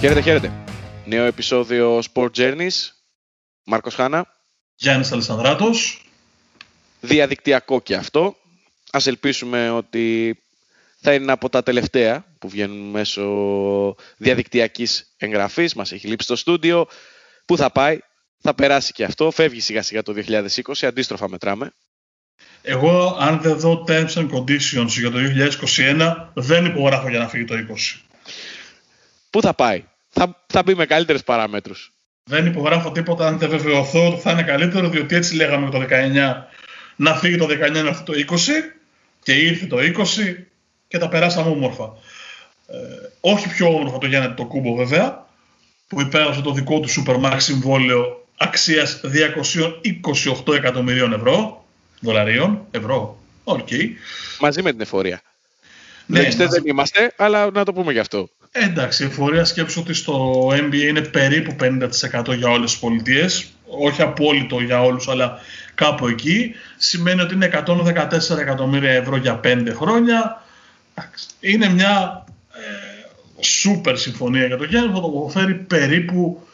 Χαίρετε, χαίρετε. Νέο επεισόδιο Sport Journeys. Μάρκος Χάνα. Γιάννης Αλεσανδράτος. Διαδικτυακό και αυτό. Ας ελπίσουμε ότι θα είναι από τα τελευταία που βγαίνουν μέσω διαδικτυακής εγγραφής. Μας έχει λείψει το στούντιο. Πού θα πάει, θα περάσει και αυτό. Φεύγει σιγά σιγά το 2020, αντίστροφα μετράμε. Εγώ, αν δεν δω terms and conditions για το 2021, δεν υπογράφω για να φύγει το 20. Πού θα πάει, θα, θα μπει με καλύτερες παράμετρους. Δεν υπογράφω τίποτα αν δεν βεβαιωθώ ότι θα είναι καλύτερο, διότι έτσι λέγαμε το 19 να φύγει το 19 να έρθει το 20 και ήρθε το 20 και τα περάσαμε όμορφα. Ε, όχι πιο όμορφα το Γιάννη Αντετοκούνμπο βέβαια, που υπέγραψε το δικό του Supermax συμβόλαιο αξίας 228 εκατομμυρίων ευρώ, δολαρίων, ευρώ, ok. Okay. Μαζί με την εφορία. Ναι, δεν, δεν είμαστε, αλλά να το πούμε γι' αυτό. Ε, εντάξει, η εφορία σκέψου ότι στο NBA είναι περίπου 50% για όλες τις πολιτείες. Όχι απόλυτο για όλους, αλλά κάπου εκεί. Σημαίνει ότι είναι 114 εκατομμύρια ευρώ για 5 χρόνια. Είναι μια ε, σούπερ συμφωνία για το Γιάννη. Θα το αποφέρει περίπου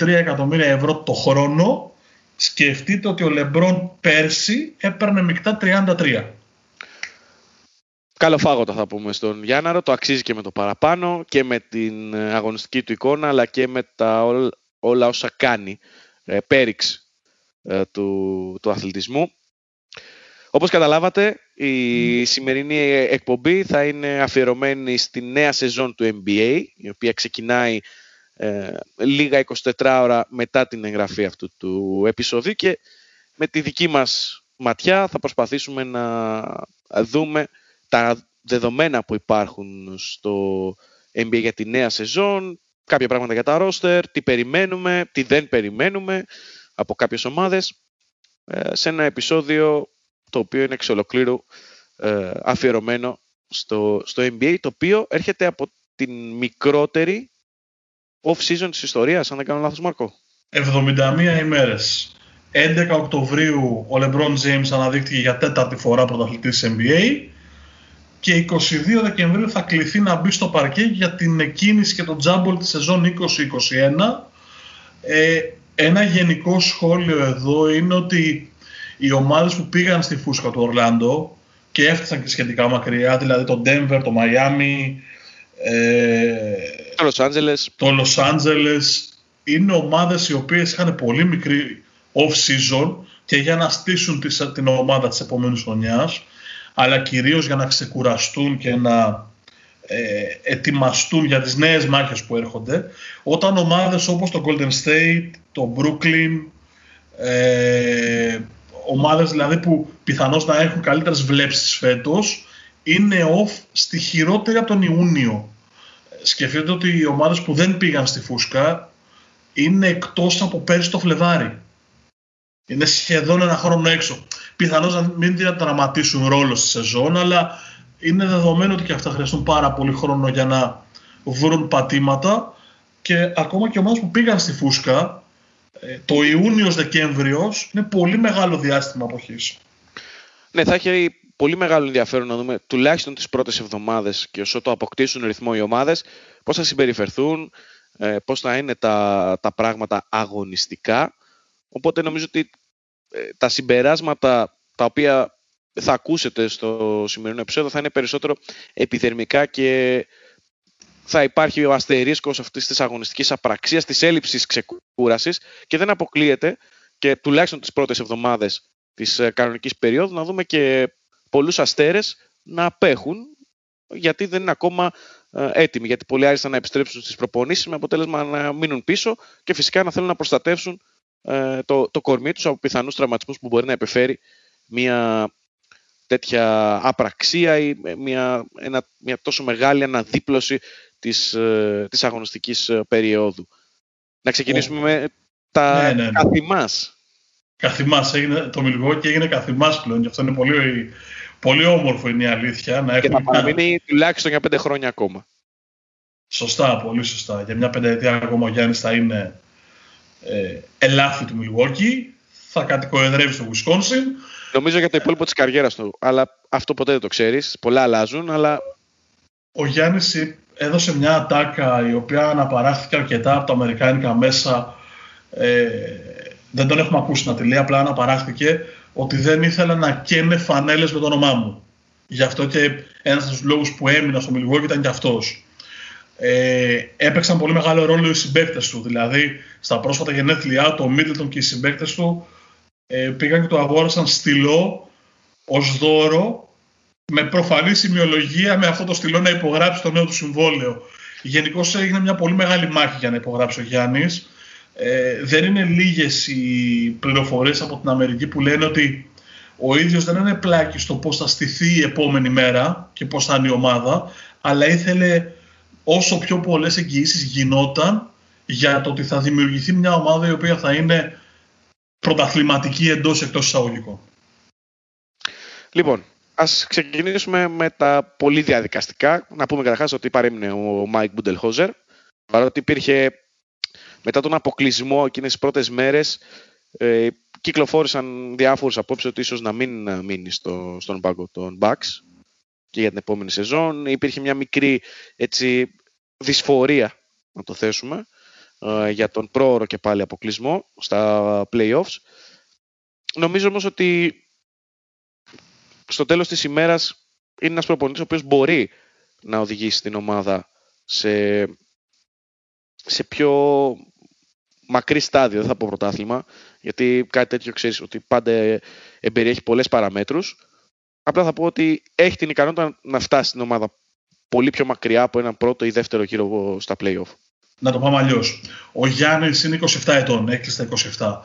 23 ε, εκατομμύρια ευρώ το χρόνο. Σκεφτείτε ότι ο Λεμπρόν πέρσι έπαιρνε μεικτά 33. Καλοφάγωτα θα πούμε στον Γιάνναρο, το αξίζει και με το παραπάνω και με την ε, αγωνιστική του εικόνα αλλά και με τα όλα όσα κάνει ε, πέριξ ε, του, του αθλητισμού. Όπως καταλάβατε, η σημερινή εκπομπή θα είναι αφιερωμένη στη νέα σεζόν του NBA, η οποία ξεκινάει ε, λίγα 24 ώρα μετά την εγγραφή αυτού του επεισοδίου και με τη δική μας ματιά θα προσπαθήσουμε να δούμε τα δεδομένα που υπάρχουν στο NBA για τη νέα σεζόν, κάποια πράγματα για τα roster, τι περιμένουμε, τι δεν περιμένουμε από κάποιες ομάδες ε, σε ένα επεισόδιο το οποίο είναι εξ ολοκλήρου ε, αφιερωμένο στο, στο NBA, το οποίο έρχεται από την μικρότερη off-season της ιστορίας, αν δεν κάνω λάθος Μάρκο. 71 ημέρες. 11 Οκτωβρίου ο LeBron James αναδείχθηκε για τέταρτη φορά πρωταθλητής NBA και 22 Δεκεμβρίου θα κληθεί να μπει στο παρκέ για την εκκίνηση και το τζάμπολ της σεζόν 2021. Ε, ένα γενικό σχόλιο εδώ είναι ότι οι ομάδες που πήγαν στη φούσκα του Ορλάντο και έφτασαν και σχετικά μακριά, δηλαδή το Denver, το Miami, ε, το Los Angeles. Το Los Angeles είναι ομάδες οι οποίες είχαν πολύ μικρή off-season και για να στήσουν την ομάδα της επόμενης χρονιάς αλλά κυρίως για να ξεκουραστούν και να ε, ετοιμαστούν για τις νέες μάχες που έρχονται, όταν ομάδες όπως το Golden State, το Brooklyn, ε, ομάδες δηλαδή που πιθανώς να έχουν καλύτερες βλέψεις φέτος, είναι off στη χειρότερη από τον Ιούνιο. Σκεφτείτε ότι οι ομάδες που δεν πήγαν στη φούσκα είναι εκτός από πέρσι το Φλεβάρι. Είναι σχεδόν ένα χρόνο έξω. Πιθανώς να μην διαδραματίσουν ρόλο στη σεζόν, αλλά είναι δεδομένο ότι και αυτά χρειαστούν πάρα πολύ χρόνο για να βρουν πατήματα και ακόμα και ομάδες που πήγαν στη φούσκα, ε, το Ιούνιος-Δεκέμβριος είναι πολύ μεγάλο διάστημα αποχής. Ναι, θα έχει πολύ μεγάλο ενδιαφέρον να δούμε τουλάχιστον τις πρώτες εβδομάδες και όσο το αποκτήσουν ρυθμό οι ομάδες, πώς θα συμπεριφερθούν, ε, πώς θα είναι τα, τα πράγματα αγωνιστικά. Οπότε νομίζω ότι ε, τα συμπεράσματα τα οποία θα ακούσετε στο σημερινό επεισόδιο θα είναι περισσότερο επιδερμικά και θα υπάρχει ο αστερίσκος αυτής της αγωνιστικής απραξίας, της έλλειψης ξεκούρασης και δεν αποκλείεται και τουλάχιστον τις πρώτες εβδομάδες της ε, κανονικής περίοδου να δούμε και πολλούς αστέρες να απέχουν γιατί δεν είναι ακόμα ε, έτοιμοι, γιατί πολλοί άρισταν να επιστρέψουν στις προπονήσεις με αποτέλεσμα να μείνουν πίσω και φυσικά να θέλουν να προστατεύσουν ε, το, το κορμί τους από πιθανούς τραυματισμούς που μπορεί να επιφέρει μια τέτοια απραξία ή μια, ένα, μια τόσο μεγάλη αναδίπλωση της, ε, της αγωνιστικής ε, περίοδου. Να ξεκινήσουμε με τα ναι, ναι, ναι. καθημάς. Καθημάς, έγινε, το Μιλγόκι έγινε καθημάς πλέον και αυτό είναι πολύ, πολύ όμορφο είναι η αλήθεια. Να και θα παραμείνει τουλάχιστον για πέντε χρόνια ακόμα. Σωστά, πολύ σωστά. Για μια πενταετία ακόμα ο Γιάννης θα είναι ε, ελάφι του Μιλγόκι, θα κατοικοεδρεύει στο Wisconsin. Νομίζω για το υπόλοιπο της καριέρας του, αλλά αυτό ποτέ δεν το ξέρεις. Πολλά αλλάζουν, αλλά... Ο Γιάννης έδωσε μια ατάκα η οποία αναπαράχθηκε αρκετά από τα αμερικάνικα μέσα. Ε, δεν τον έχουμε ακούσει να τη λέει, απλά αναπαράχθηκε ότι δεν ήθελα να καίνε φανέλες με το όνομά μου. Γι' αυτό και ένας από τους λόγους που έμεινα στο Μιλγόκι ήταν και αυτός. Ε, έπαιξαν πολύ μεγάλο ρόλο οι συμπαίκτες του. Δηλαδή, στα πρόσφατα γενέθλιά του, ο Μίτλτον και οι συμπαίκτες του ε, πήγαν και το αγόρασαν στυλό ως δώρο με προφανή σημειολογία με αυτό το στυλό να υπογράψει το νέο του συμβόλαιο. Γενικώς έγινε μια πολύ μεγάλη μάχη για να υπογράψει ο Γιάννης. Ε, δεν είναι λίγες οι πληροφορίες από την Αμερική που λένε ότι ο ίδιος δεν είναι πλάκης στο πώς θα στηθεί η επόμενη μέρα και πώς θα είναι η ομάδα, αλλά ήθελε όσο πιο πολλές εγγυήσεις γινόταν για το ότι θα δημιουργηθεί μια ομάδα η οποία θα είναι πρωταθληματική εντός εκτός εισαγωγικών. Λοιπόν, Ας ξεκινήσουμε με τα πολύ διαδικαστικά. Να πούμε καταρχάς ότι παρέμεινε ο Μάικ Μπουντενχόλζερ. Παρότι υπήρχε μετά τον αποκλεισμό εκείνες τις πρώτες μέρες, ε, κυκλοφόρησαν διάφορες απόψεις ότι ίσως να μην μείνει στο, στον πάγκο των Bucks και για την επόμενη σεζόν. Υπήρχε μια μικρή έτσι, δυσφορία, να το θέσουμε, ε, για τον πρόωρο και πάλι αποκλεισμό στα playoffs. Νομίζω όμως ότι στο τέλος της ημέρας είναι ένας προπονητής ο οποίος μπορεί να οδηγήσει την ομάδα σε, σε πιο μακρύ στάδιο, δεν θα πω πρωτάθλημα, γιατί κάτι τέτοιο ξέρεις ότι πάντα εμπεριέχει πολλές παραμέτρους. Απλά θα πω ότι έχει την ικανότητα να φτάσει στην ομάδα πολύ πιο μακριά από έναν πρώτο ή δεύτερο γύρο στα play-off. Να το πάμε αλλιώς. Ο Γιάννης είναι 27 ετών, έκλεισε τα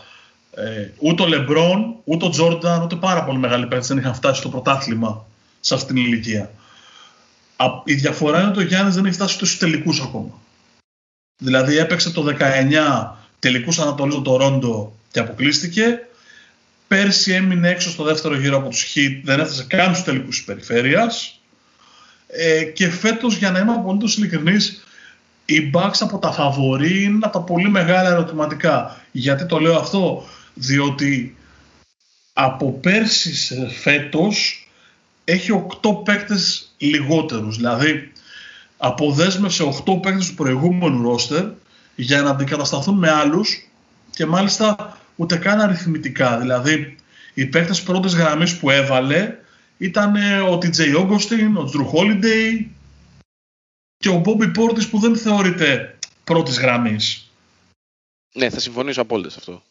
27. Ε, ούτε ο Λεμπρόν, ούτε ο Τζόρνταν, ούτε πάρα πολύ μεγάλοι παίκτες δεν είχαν φτάσει στο πρωτάθλημα σε αυτήν την ηλικία. Η διαφορά είναι ότι ο Γιάννης δεν έχει φτάσει στους τελικούς ακόμα. Δηλαδή έπαιξε το 19 τελικούς Ανατολής το Τορόντο και αποκλείστηκε. Πέρσι έμεινε έξω στο δεύτερο γύρο από τους Χιτ, δεν έφτασε καν στους τελικούς της περιφέρειας. Ε, και φέτος, για να είμαι απολύτως ειλικρινής, η Bucks από τα φαβορή είναι από τα πολύ μεγάλα ερωτηματικά. Γιατί το λέω αυτό, διότι από πέρσι σε φέτος έχει 8 παίκτες λιγότερους. Δηλαδή αποδέσμευσε 8 παίκτες του προηγούμενου ρόστερ για να αντικατασταθούν με άλλους και μάλιστα ούτε καν αριθμητικά. Δηλαδή οι παίκτες πρώτης γραμμής που έβαλε ήταν ο DJ Augustin, ο Jrue Holiday και ο Bobby Portis που δεν θεωρείται πρώτης γραμμής. Ναι, θα συμφωνήσω απόλυτα σε αυτό.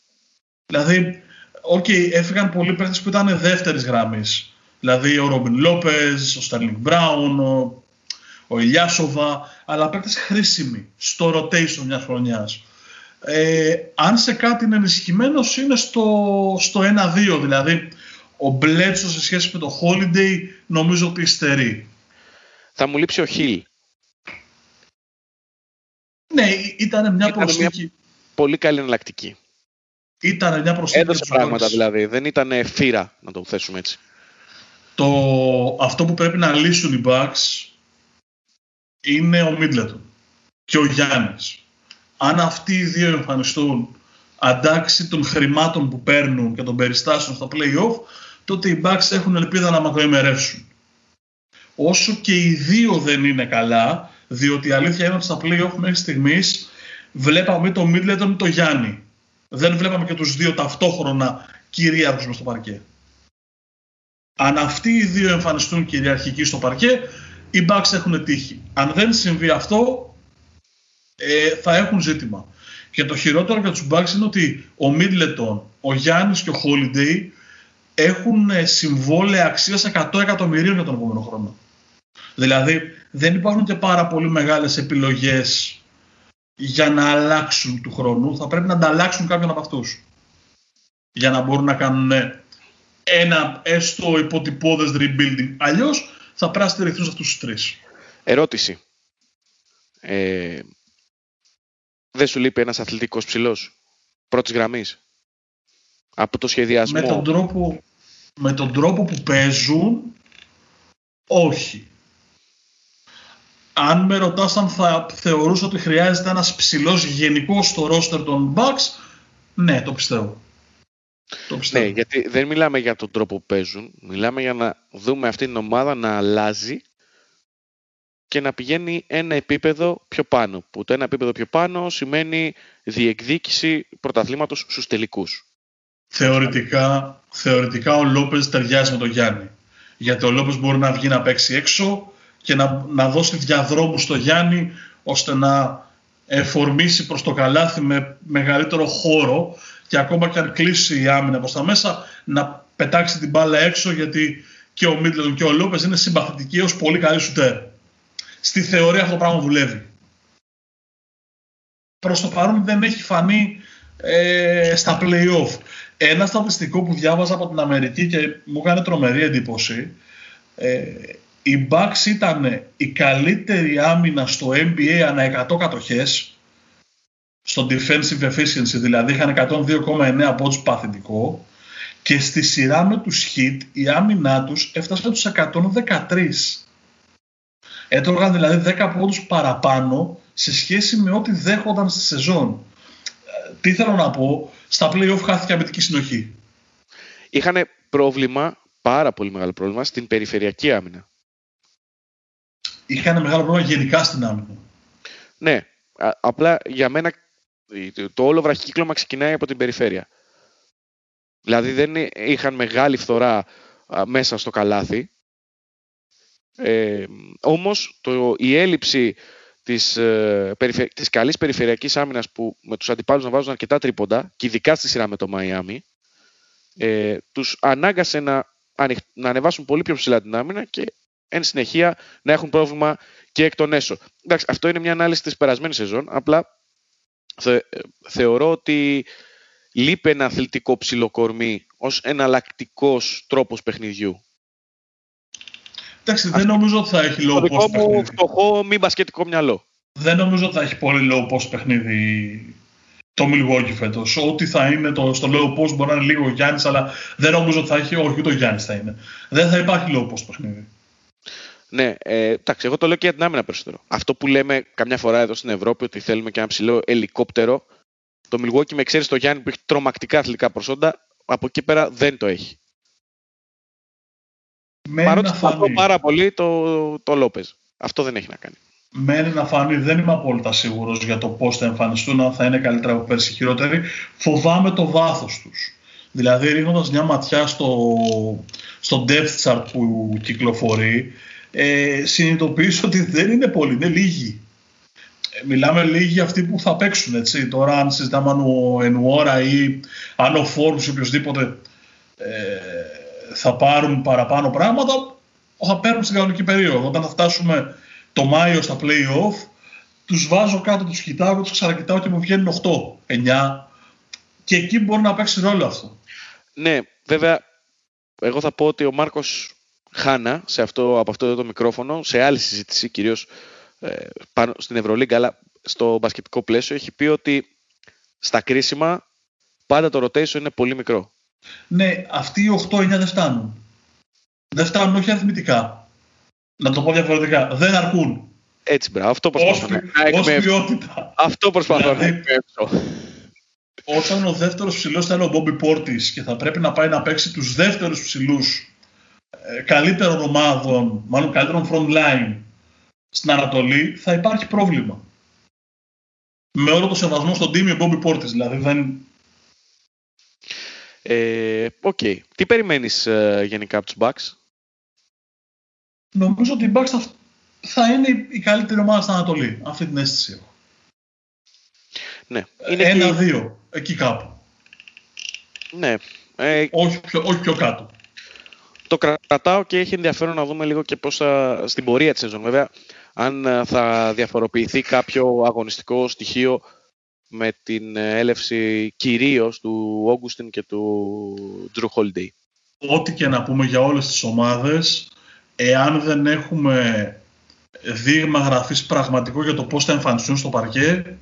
Δηλαδή, ok, okay, έφυγαν πολλοί παίχτες που ήταν δεύτερης γραμμής. Δηλαδή ο Ρόμπιν Λόπες, ο Στέρλινγκ Μπράουν, ο, ο Ηλιάσοβα, αλλά παίχτε χρήσιμοι στο rotation μιας χρονιάς. Ε, αν σε κάτι είναι ενισχυμένος είναι στο, στο 1-2, δηλαδή ο Μπλέτσο σε σχέση με το Holiday νομίζω ότι υστερεί. Θα μου λείψει ο Χιλ. Ναι, ήταν μια προσθήκη. πολύ καλή εναλλακτική. Ήταν μια προσθήκη. Έδωσε πράγματα δηλαδή. Δεν ήταν φύρα, να το θέσουμε έτσι. Το, αυτό που πρέπει να λύσουν οι Bucks είναι ο Μίτλετον και ο Γιάννης. Αν αυτοί οι δύο εμφανιστούν αντάξει των χρημάτων που παίρνουν και των περιστάσεων στα play-off, τότε οι Bucks έχουν ελπίδα να μακροημερεύσουν. Όσο και οι δύο δεν είναι καλά, διότι η αλήθεια είναι ότι στα play-off μέχρι στιγμής βλέπαμε το Μίτλετον ή το Γιάννη δεν βλέπαμε και τους δύο ταυτόχρονα κυρίαρχους μες στο παρκέ. Αν αυτοί οι δύο εμφανιστούν κυριαρχικοί στο παρκέ, οι Bucks έχουν τύχη. Αν δεν συμβεί αυτό, ε, θα έχουν ζήτημα. Και το χειρότερο για τους Bucks είναι ότι ο Μίτλετον, ο Γιάννης και ο Holiday έχουν ε, συμβόλαια αξίας 100 εκατομμυρίων για τον επόμενο χρόνο. Δηλαδή δεν υπάρχουν και πάρα πολύ μεγάλες επιλογές για να αλλάξουν του χρόνου, θα πρέπει να ανταλλάξουν κάποιον από αυτούς. Για να μπορούν να κάνουν ένα έστω υποτυπώδες rebuilding. Αλλιώς θα πρέπει να στηριχθούν σε αυτούς τους τρεις. Ερώτηση. Ε, δεν σου λείπει ένας αθλητικός ψηλός πρώτης γραμμής από το σχεδιασμό; Με τον τρόπο, με τον τρόπο που παίζουν, όχι αν με ρωτάς αν θα θεωρούσα ότι χρειάζεται ένας ψηλός γενικός στο ρόστερ των Bucks, ναι, το πιστεύω. Το πιστεύω. Ναι, γιατί δεν μιλάμε για τον τρόπο που παίζουν, μιλάμε για να δούμε αυτή την ομάδα να αλλάζει και να πηγαίνει ένα επίπεδο πιο πάνω. Που το ένα επίπεδο πιο πάνω σημαίνει διεκδίκηση πρωταθλήματος στους τελικούς. Θεωρητικά, θεωρητικά ο Λόπες ταιριάζει με τον Γιάννη. Γιατί ο Λόπες μπορεί να βγει να παίξει έξω και να, να δώσει διαδρόμους στο Γιάννη ώστε να εφορμήσει προς το καλάθι με μεγαλύτερο χώρο και ακόμα και αν κλείσει η άμυνα προς τα μέσα να πετάξει την μπάλα έξω γιατί και ο Μίτλετον και ο Λόπες είναι συμπαθητικοί ως πολύ καλοί σουτέρ. Στη θεωρία αυτό το πράγμα δουλεύει. Προς το παρόν δεν έχει φανεί ε, στα play-off. Ένα στατιστικό που διάβαζα από την Αμερική και μου έκανε τρομερή εντύπωση ε, οι Bucks ήταν η καλύτερη άμυνα στο NBA ανά 100 κατοχές στο defensive efficiency, δηλαδή είχαν 102,9 πόντους παθητικό και στη σειρά με τους Heat η άμυνά τους έφτασε τους 113. Έτρωγαν δηλαδή 10 πόντους παραπάνω σε σχέση με ό,τι δέχονταν στη σεζόν. Τι θέλω να πω, στα play-off χάθηκε αμυντική συνοχή. Είχαν πρόβλημα, πάρα πολύ μεγάλο πρόβλημα, στην περιφερειακή άμυνα είχαν μεγάλο πρόβλημα γενικά στην άμυνα. Ναι, απλά για μένα το όλο βραχικύκλωμα ξεκινάει από την περιφέρεια. Δηλαδή δεν είχαν μεγάλη φθορά μέσα στο καλάθι. Ε, όμως το, η έλλειψη της, ε, της καλής περιφερειακής άμυνας που με τους αντιπάλους να βάζουν αρκετά τρίποντα και ειδικά στη σειρά με το Μαϊάμι ε, τους ανάγκασε να, να ανεβάσουν πολύ πιο ψηλά την άμυνα και εν συνεχεία να έχουν πρόβλημα και εκ των έσω. Εντάξει, αυτό είναι μια ανάλυση της περασμένης σεζόν, απλά θεωρώ ότι λείπει ένα αθλητικό ψιλοκορμί ως εναλλακτικός τρόπος παιχνιδιού. Εντάξει, δεν νομίζω ότι θα έχει low post παιχνίδι. Το μου φτωχό μη μπασκετικό μυαλό. Δεν νομίζω ότι θα έχει πολύ low post παιχνίδι το Milwaukee φέτος. Ό,τι θα είναι το, στο low post μπορεί να είναι λίγο ο Γιάννης, αλλά δεν νομίζω ότι θα έχει. Όχι, ούτε ο Γιάννης θα είναι. Δεν θα υπάρχει low post παιχνίδι. Ναι, ε, εντάξει, εγώ το λέω και για την άμυνα περισσότερο. Αυτό που λέμε καμιά φορά εδώ στην Ευρώπη ότι θέλουμε και ένα ψηλό ελικόπτερο. Το Milwaukee με ξέρει το Γιάννη που έχει τρομακτικά αθλητικά προσόντα, από εκεί πέρα δεν το έχει. Παρότι φανεί πάρα πολύ το, το Λόπεζ. Αυτό δεν έχει να κάνει. Μένει να φανεί, δεν είμαι απόλυτα σίγουρος για το πώς θα εμφανιστούν, αν θα είναι καλύτερα από πέρσι χειρότεροι. Φοβάμαι το βάθος τους. Δηλαδή, ρίχνοντας μια ματιά στο, στο depth chart που κυκλοφορεί, ε, συνειδητοποιήσω ότι δεν είναι πολλοί, είναι λίγοι. Ε, μιλάμε λίγοι αυτοί που θα παίξουν, έτσι. Τώρα αν συζητάμε αν ο Ενουόρα ή αν ο Φόρμς ή οποιοδήποτε ε, θα πάρουν παραπάνω πράγματα, θα παίρνουν στην κανονική περίοδο. Όταν θα φτάσουμε το Μάιο στα play-off, τους βάζω κάτω, τους κοιτάω, τους ξανακοιτάω και μου βγαίνουν 8, 9 και εκεί μπορεί να παίξει ρόλο αυτό. Ναι, βέβαια, εγώ θα πω ότι ο Μάρκος Χάνα σε αυτό, από αυτό το μικρόφωνο, σε άλλη συζήτηση, κυρίως ε, πάνω στην Ευρωλίγκα, αλλά στο μπασκετικό πλαίσιο, έχει πει ότι στα κρίσιμα πάντα το rotation είναι πολύ μικρό. Ναι, αυτοί οι 8-9 δεν φτάνουν. Δεν φτάνουν όχι αριθμητικά. Να το πω διαφορετικά. Δεν αρκούν. Έτσι, μπράβο. Αυτό προσπαθώ ως, ποιότητα. Αυτό προσπαθώ να δηλαδή, Όταν ο δεύτερος ψηλός θα είναι ο Μπόμπι Πόρτης και θα πρέπει να πάει να παίξει τους δεύτερους ψηλούς ε, καλύτερων ομάδων, μάλλον καλύτερων front line στην Ανατολή, θα υπάρχει πρόβλημα. Με όλο το σεβασμό στον τίμιο Bobby Portis, δηλαδή δεν... Ε, ok. Okay. Τι περιμένεις ε, γενικά από τους Bucks? Νομίζω ότι οι Bucks θα, θα είναι η καλύτερη ομάδα στην Ανατολή. Αυτή την αίσθηση έχω. Ναι. Ένα-δύο, εκεί κάπου. Ναι. Ε... Όχι, πιο, όχι πιο κάτω το κρατάω και έχει ενδιαφέρον να δούμε λίγο και πώς θα, στην πορεία της σεζόν. Βέβαια, αν ε, θα διαφοροποιηθεί κάποιο αγωνιστικό στοιχείο με την ε, έλευση κυρίως του Όγκουστιν και του Drew Holiday. Ό,τι και να πούμε για όλες τις ομάδες, εάν δεν έχουμε δείγμα γραφής πραγματικό για το πώς θα εμφανιστούν στο παρκέ,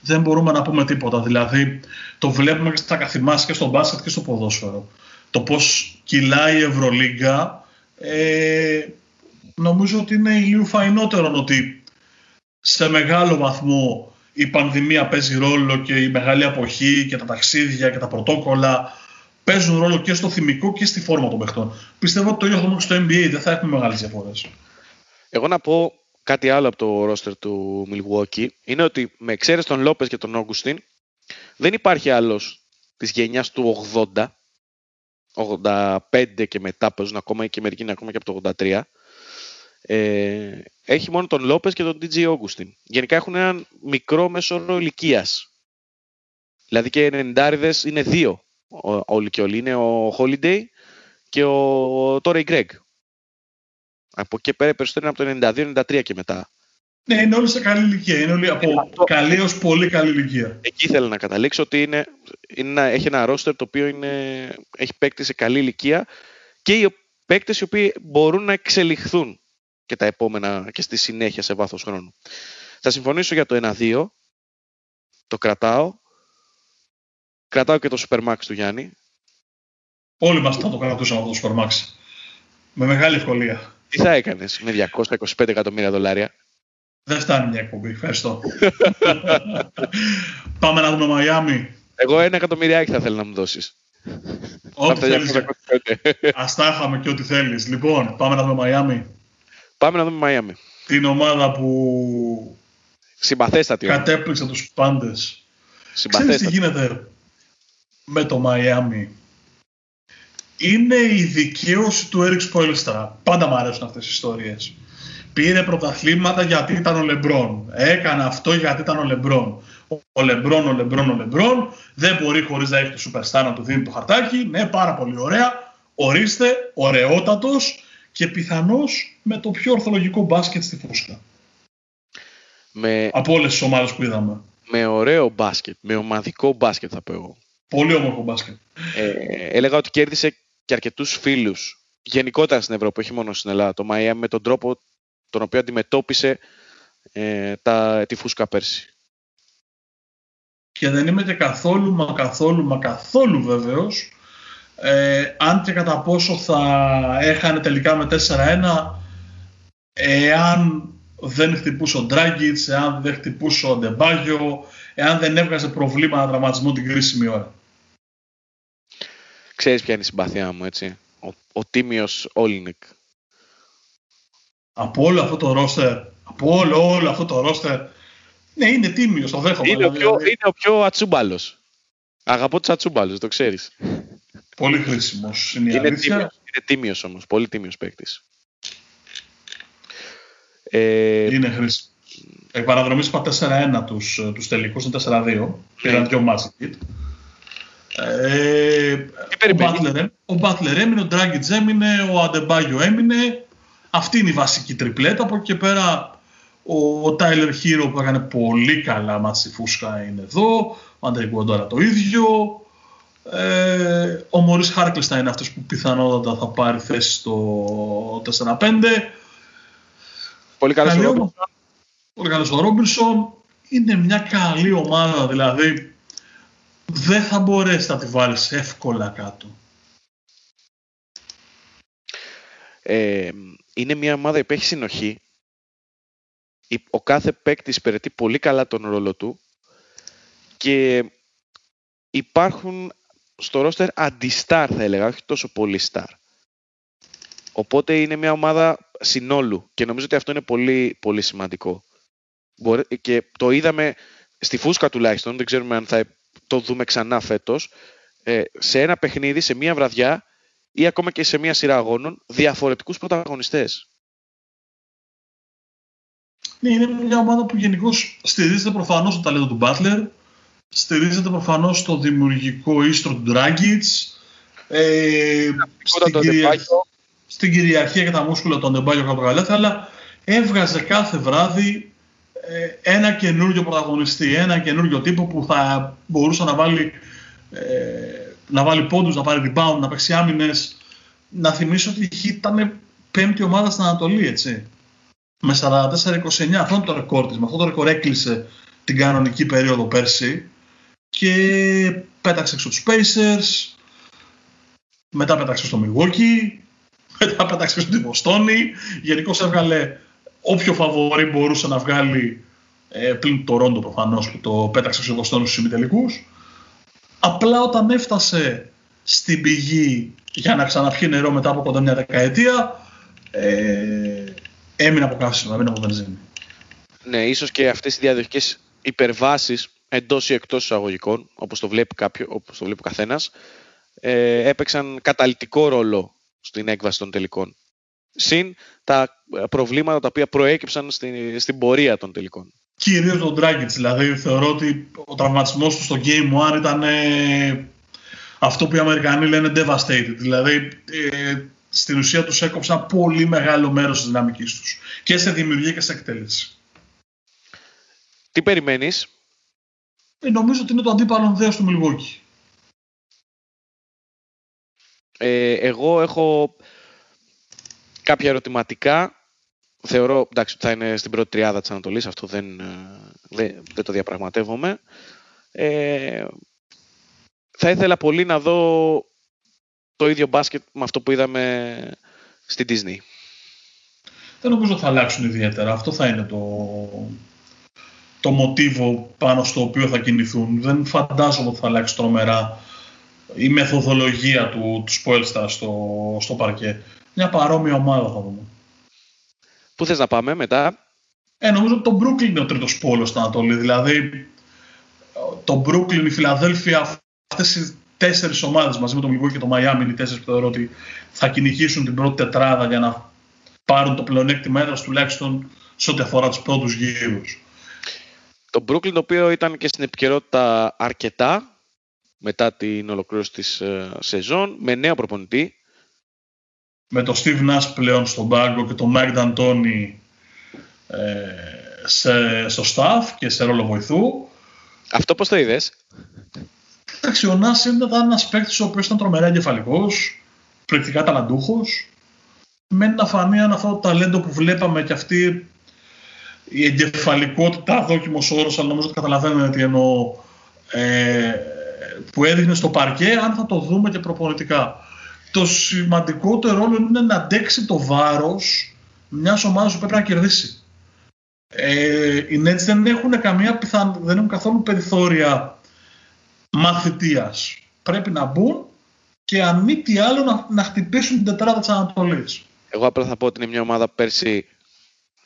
δεν μπορούμε να πούμε τίποτα. Δηλαδή, το βλέπουμε και στα καθημάς και στο μπάσκετ και στο ποδόσφαιρο το πώς κυλάει η Ευρωλίγκα ε, νομίζω ότι είναι λίγο φαϊνότερο ότι σε μεγάλο βαθμό η πανδημία παίζει ρόλο και η μεγάλη αποχή και τα ταξίδια και τα πρωτόκολλα παίζουν ρόλο και στο θυμικό και στη φόρμα των παιχτών. Πιστεύω ότι το ίδιο θα στο NBA, δεν θα έχουμε μεγάλες διαφορές. Εγώ να πω κάτι άλλο από το ρόστερ του Milwaukee είναι ότι με εξαίρεση τον Λόπες και τον Όγκουστιν δεν υπάρχει άλλος της γενιάς του 80 85 και μετά παίζουν ακόμα και μερικοί είναι ακόμα και από το 83 ε, έχει μόνο τον Λόπες και τον DJ Όγκουστιν. Γενικά έχουν έναν μικρό μέσο ηλικίας. Δηλαδή και οι 90 είναι δύο όλοι και όλοι. Είναι ο Holiday και ο Τόρεϊ Γκρέγκ. Από εκεί πέρα περισσότερο είναι από το 92-93 και μετά. Ναι, είναι όλοι σε καλή ηλικία. Είναι όλοι από αυτό... καλή έως πολύ καλή ηλικία. Εκεί ήθελα να καταλήξω ότι είναι, είναι, έχει ένα ρόστερ το οποίο είναι, έχει παίκτη σε καλή ηλικία και οι παίκτες οι οποίοι μπορούν να εξελιχθούν και τα επόμενα και στη συνέχεια σε βάθος χρόνου. Θα συμφωνήσω για το 1-2. Το κρατάω. Κρατάω και το Supermax του Γιάννη. Όλοι μας θα το κρατούσαμε αυτό το Supermax. Με μεγάλη ευκολία. Τι θα έκανες με 225 εκατομμύρια δολάρια; Δεν φτάνει μια εκπομπή. Ευχαριστώ. Πάμε να δούμε Μαϊάμι. Εγώ ένα εκατομμυριάκι θα θέλω να μου δώσεις. Ό,τι θέλεις. Ας τα είχαμε και ό,τι θέλεις. Λοιπόν, πάμε να δούμε Μαϊάμι. Πάμε να δούμε Μαϊάμι. Την ομάδα που Συμπαθέστατη. κατέπληξε τους πάντες. Ξέρεις τι γίνεται με το Μαϊάμι; Είναι η δικαίωση του Erik Spoelstra. Πάντα μου αρέσουν αυτές οι ιστορίες. Πήρε πρωταθλήματα γιατί ήταν ο Λεμπρόν. Έκανε αυτό γιατί ήταν ο Λεμπρόν. Ο Λεμπρόν, ο Λεμπρόν, ο Λεμπρόν. Δεν μπορεί χωρίς να έχει το Superstar να του δίνει το χαρτάκι. Ναι, πάρα πολύ ωραία. Ορίστε, ωραιότατος και πιθανώς με το πιο ορθολογικό μπάσκετ στη φούσκα. Με... Από όλες τις ομάδες που είδαμε. Με ωραίο μπάσκετ, με ομαδικό μπάσκετ θα πω εγώ. Πολύ όμορφο μπάσκετ. Ε, έλεγα ότι κέρδισε και αρκετούς φίλους γενικότερα στην Ευρώπη, όχι μόνο στην Ελλάδα, το Miami με τον τρόπο τον οποίο αντιμετώπισε ε, τα, τη φούσκα πέρσι. Και δεν είμαι και καθόλου, μα καθόλου, μα καθόλου βέβαιος ε, αν και κατά πόσο θα έχανε τελικά με 4-1 εάν δεν χτυπούσε ο Ντράγκητς, εάν δεν χτυπούσε ο Ντεμπάγιο, εάν δεν έβγαζε προβλήματα δραματισμού την κρίσιμη ώρα. Ξέρεις ποια είναι η συμπαθιά μου, έτσι. Ο, ο τίμιος Όλινικ. Από όλο αυτό το ρόστερ, από όλο, όλο αυτό το ρόστερ, ναι, είναι τίμιος, το δέχομαι. Είναι, ο, πιο, δηλαδή. είναι ο πιο ατσούμπαλος. Αγαπώ τους ατσούμπαλους, το ξέρεις. Πολύ χρήσιμος. Είναι, είναι τίμιος, είναι τίμιος όμως, πολύ τίμιος παίκτης. Ε, είναι χρήσιμος. Εκ παραδρομής είπα 4-1 τους, τους τελικούς, είναι 4-2. Πήραν δυο μάτς ε, ο, Butler, ο Butler έμεινε, ο Dragic έμεινε, ο Αντεμπάγιο έμεινε. Αυτή είναι η βασική τριπλέτα. Από εκεί και πέρα ο Τάιλερ Χίρο που έκανε πολύ καλά μάτς στη Φούσκα είναι εδώ. Ο Αντρέι τώρα το ίδιο. Ε, ο Μωρίς Χάρκλεστα είναι αυτός που πιθανότατα θα πάρει θέση στο 4-5. Πολύ καλός ο Ρόμπινσον. Πολύ καλός ο Ρόμπινσον. Είναι μια καλή ομάδα, δηλαδή δεν θα μπορέσει να τη βάλεις εύκολα κάτω. Ε, είναι μια ομάδα που έχει συνοχή. Ο κάθε παίκτης υπηρετεί πολύ καλά τον ρόλο του και υπάρχουν στο ρόστερ αντιστάρ θα έλεγα, όχι τόσο πολύ στάρ. Οπότε είναι μια ομάδα συνόλου και νομίζω ότι αυτό είναι πολύ, πολύ σημαντικό. Και το είδαμε στη φούσκα τουλάχιστον, δεν ξέρουμε αν θα το δούμε ξανά φέτος, ε, σε ένα παιχνίδι, σε μια βραδιά ή ακόμα και σε μια σειρά αγώνων, διαφορετικούς πρωταγωνιστές. Ναι, είναι μια ομάδα που γενικώς στηρίζεται προφανώς το ταλέντο του Μπάτλερ, στηρίζεται προφανώς στο δημιουργικό ίστρο του Ντράγκητς, ε, στην, κυρια... στην, κυριαρχία και τα μούσκουλα του Αντεμπάγιο Καπραγαλέθα, αλλά έβγαζε κάθε βράδυ ε, ένα καινούριο πρωταγωνιστή, ένα καινούριο τύπο που θα μπορούσε να βάλει, ε, να βάλει πόντους, να πάρει rebound, να παίξει άμυνες. Να θυμίσω ότι ήταν πέμπτη ομάδα στην Ανατολή, έτσι. Με 44-29, αυτό είναι το ρεκόρ της. Με αυτό το ρεκόρ έκλεισε την κανονική περίοδο πέρσι και πέταξε έξω τους Pacers, μετά πέταξε στο Milwaukee, μετά πέταξε στο Βοστόνη, γενικώς έβγαλε όποιο φαβορή μπορούσε να βγάλει ε, πλην το Ρόντο προφανώς που το πέταξε στο Βοστόνη στους ημιτελικούς. Απλά όταν έφτασε στην πηγή για να ξαναπιεί νερό μετά από κοντά μια δεκαετία, ε, έμεινε από καύσιμο, έμεινε από βενζίνη. Ναι, ίσως και αυτές οι διαδοχικές υπερβάσεις εντός ή εκτός εισαγωγικών, όπως το βλέπει, κάποιο, όπως το βλέπει ο καθένας, ε, έπαιξαν καταλητικό ρόλο στην έκβαση των τελικών. Συν τα προβλήματα τα οποία προέκυψαν στην, στην πορεία των τελικών. Κυρίως τον Dragic, δηλαδή θεωρώ ότι ο τραυματισμός του στο Game 1 ήταν ε, αυτό που οι Αμερικανοί λένε devastated. Δηλαδή ε, στην ουσία τους έκοψε ένα πολύ μεγάλο μέρος της δυναμικής τους. Και σε δημιουργία και σε εκτέλεση. Τι περιμένεις; Ε, νομίζω ότι είναι το αντίπαλο δέος του Μιλγόκη. Ε, εγώ έχω κάποια ερωτηματικά. Θεωρώ εντάξει, ότι θα είναι στην πρώτη τριάδα της Ανατολής. Αυτό δεν, ε, δεν, δεν το διαπραγματεύομαι. Ε, θα ήθελα πολύ να δω το ίδιο μπάσκετ με αυτό που είδαμε στη Disney. Δεν νομίζω θα αλλάξουν ιδιαίτερα. Αυτό θα είναι το, το μοτίβο πάνω στο οποίο θα κινηθούν. Δεν φαντάζομαι ότι θα αλλάξει τρομερά η μεθοδολογία του, του Spoelstar στο, στο παρκέ. Μια παρόμοια ομάδα θα δούμε. Πού θες να πάμε μετά; Ε, νομίζω ότι το Brooklyn είναι ο τρίτος πόλος στην Ανατολή. Δηλαδή, το Brooklyn, η Φιλαδέλφια, αυτές οι τέσσερις ομάδες μαζί με το Milwaukee και το Miami, οι τέσσερις που θεωρώ ότι θα κυνηγήσουν την πρώτη τετράδα για να πάρουν το πλεονέκτημα έδρας τουλάχιστον σε ό,τι αφορά τους πρώτους γύρους. Το Brooklyn, το οποίο ήταν και στην επικαιρότητα αρκετά μετά την ολοκλήρωση της ε, σεζόν, με νέο προπονητή. Με το Steve Nash πλέον στον πάγκο και το Mike D'Antoni ε, σε, στο staff και σε ρόλο βοηθού. Αυτό πώς το είδες; Εντάξει, ο Νάς ήταν ένας παίκτης ο οποίος ήταν τρομερά εγκεφαλικός, πρακτικά ταλαντούχος. Μένει να φανεί αν αυτό το ταλέντο που βλέπαμε και αυτή η εγκεφαλικότητα, δόκιμος όρος, αλλά νομίζω ότι καταλαβαίνετε τι εννοώ, ε, που έδειχνε στο παρκέ, αν θα το δούμε και προπονητικά. Το σημαντικότερο ρόλο είναι να αντέξει το βάρος μιας ομάδας που πρέπει να κερδίσει. Ε, οι Nets δεν έχουν καμία πιθαν... δεν έχουν καθόλου περιθώρια μαθητείας. Πρέπει να μπουν και αν μη τι άλλο να, να χτυπήσουν την τετράδα της Ανατολής. Εγώ απλά θα πω ότι είναι μια ομάδα που πέρσι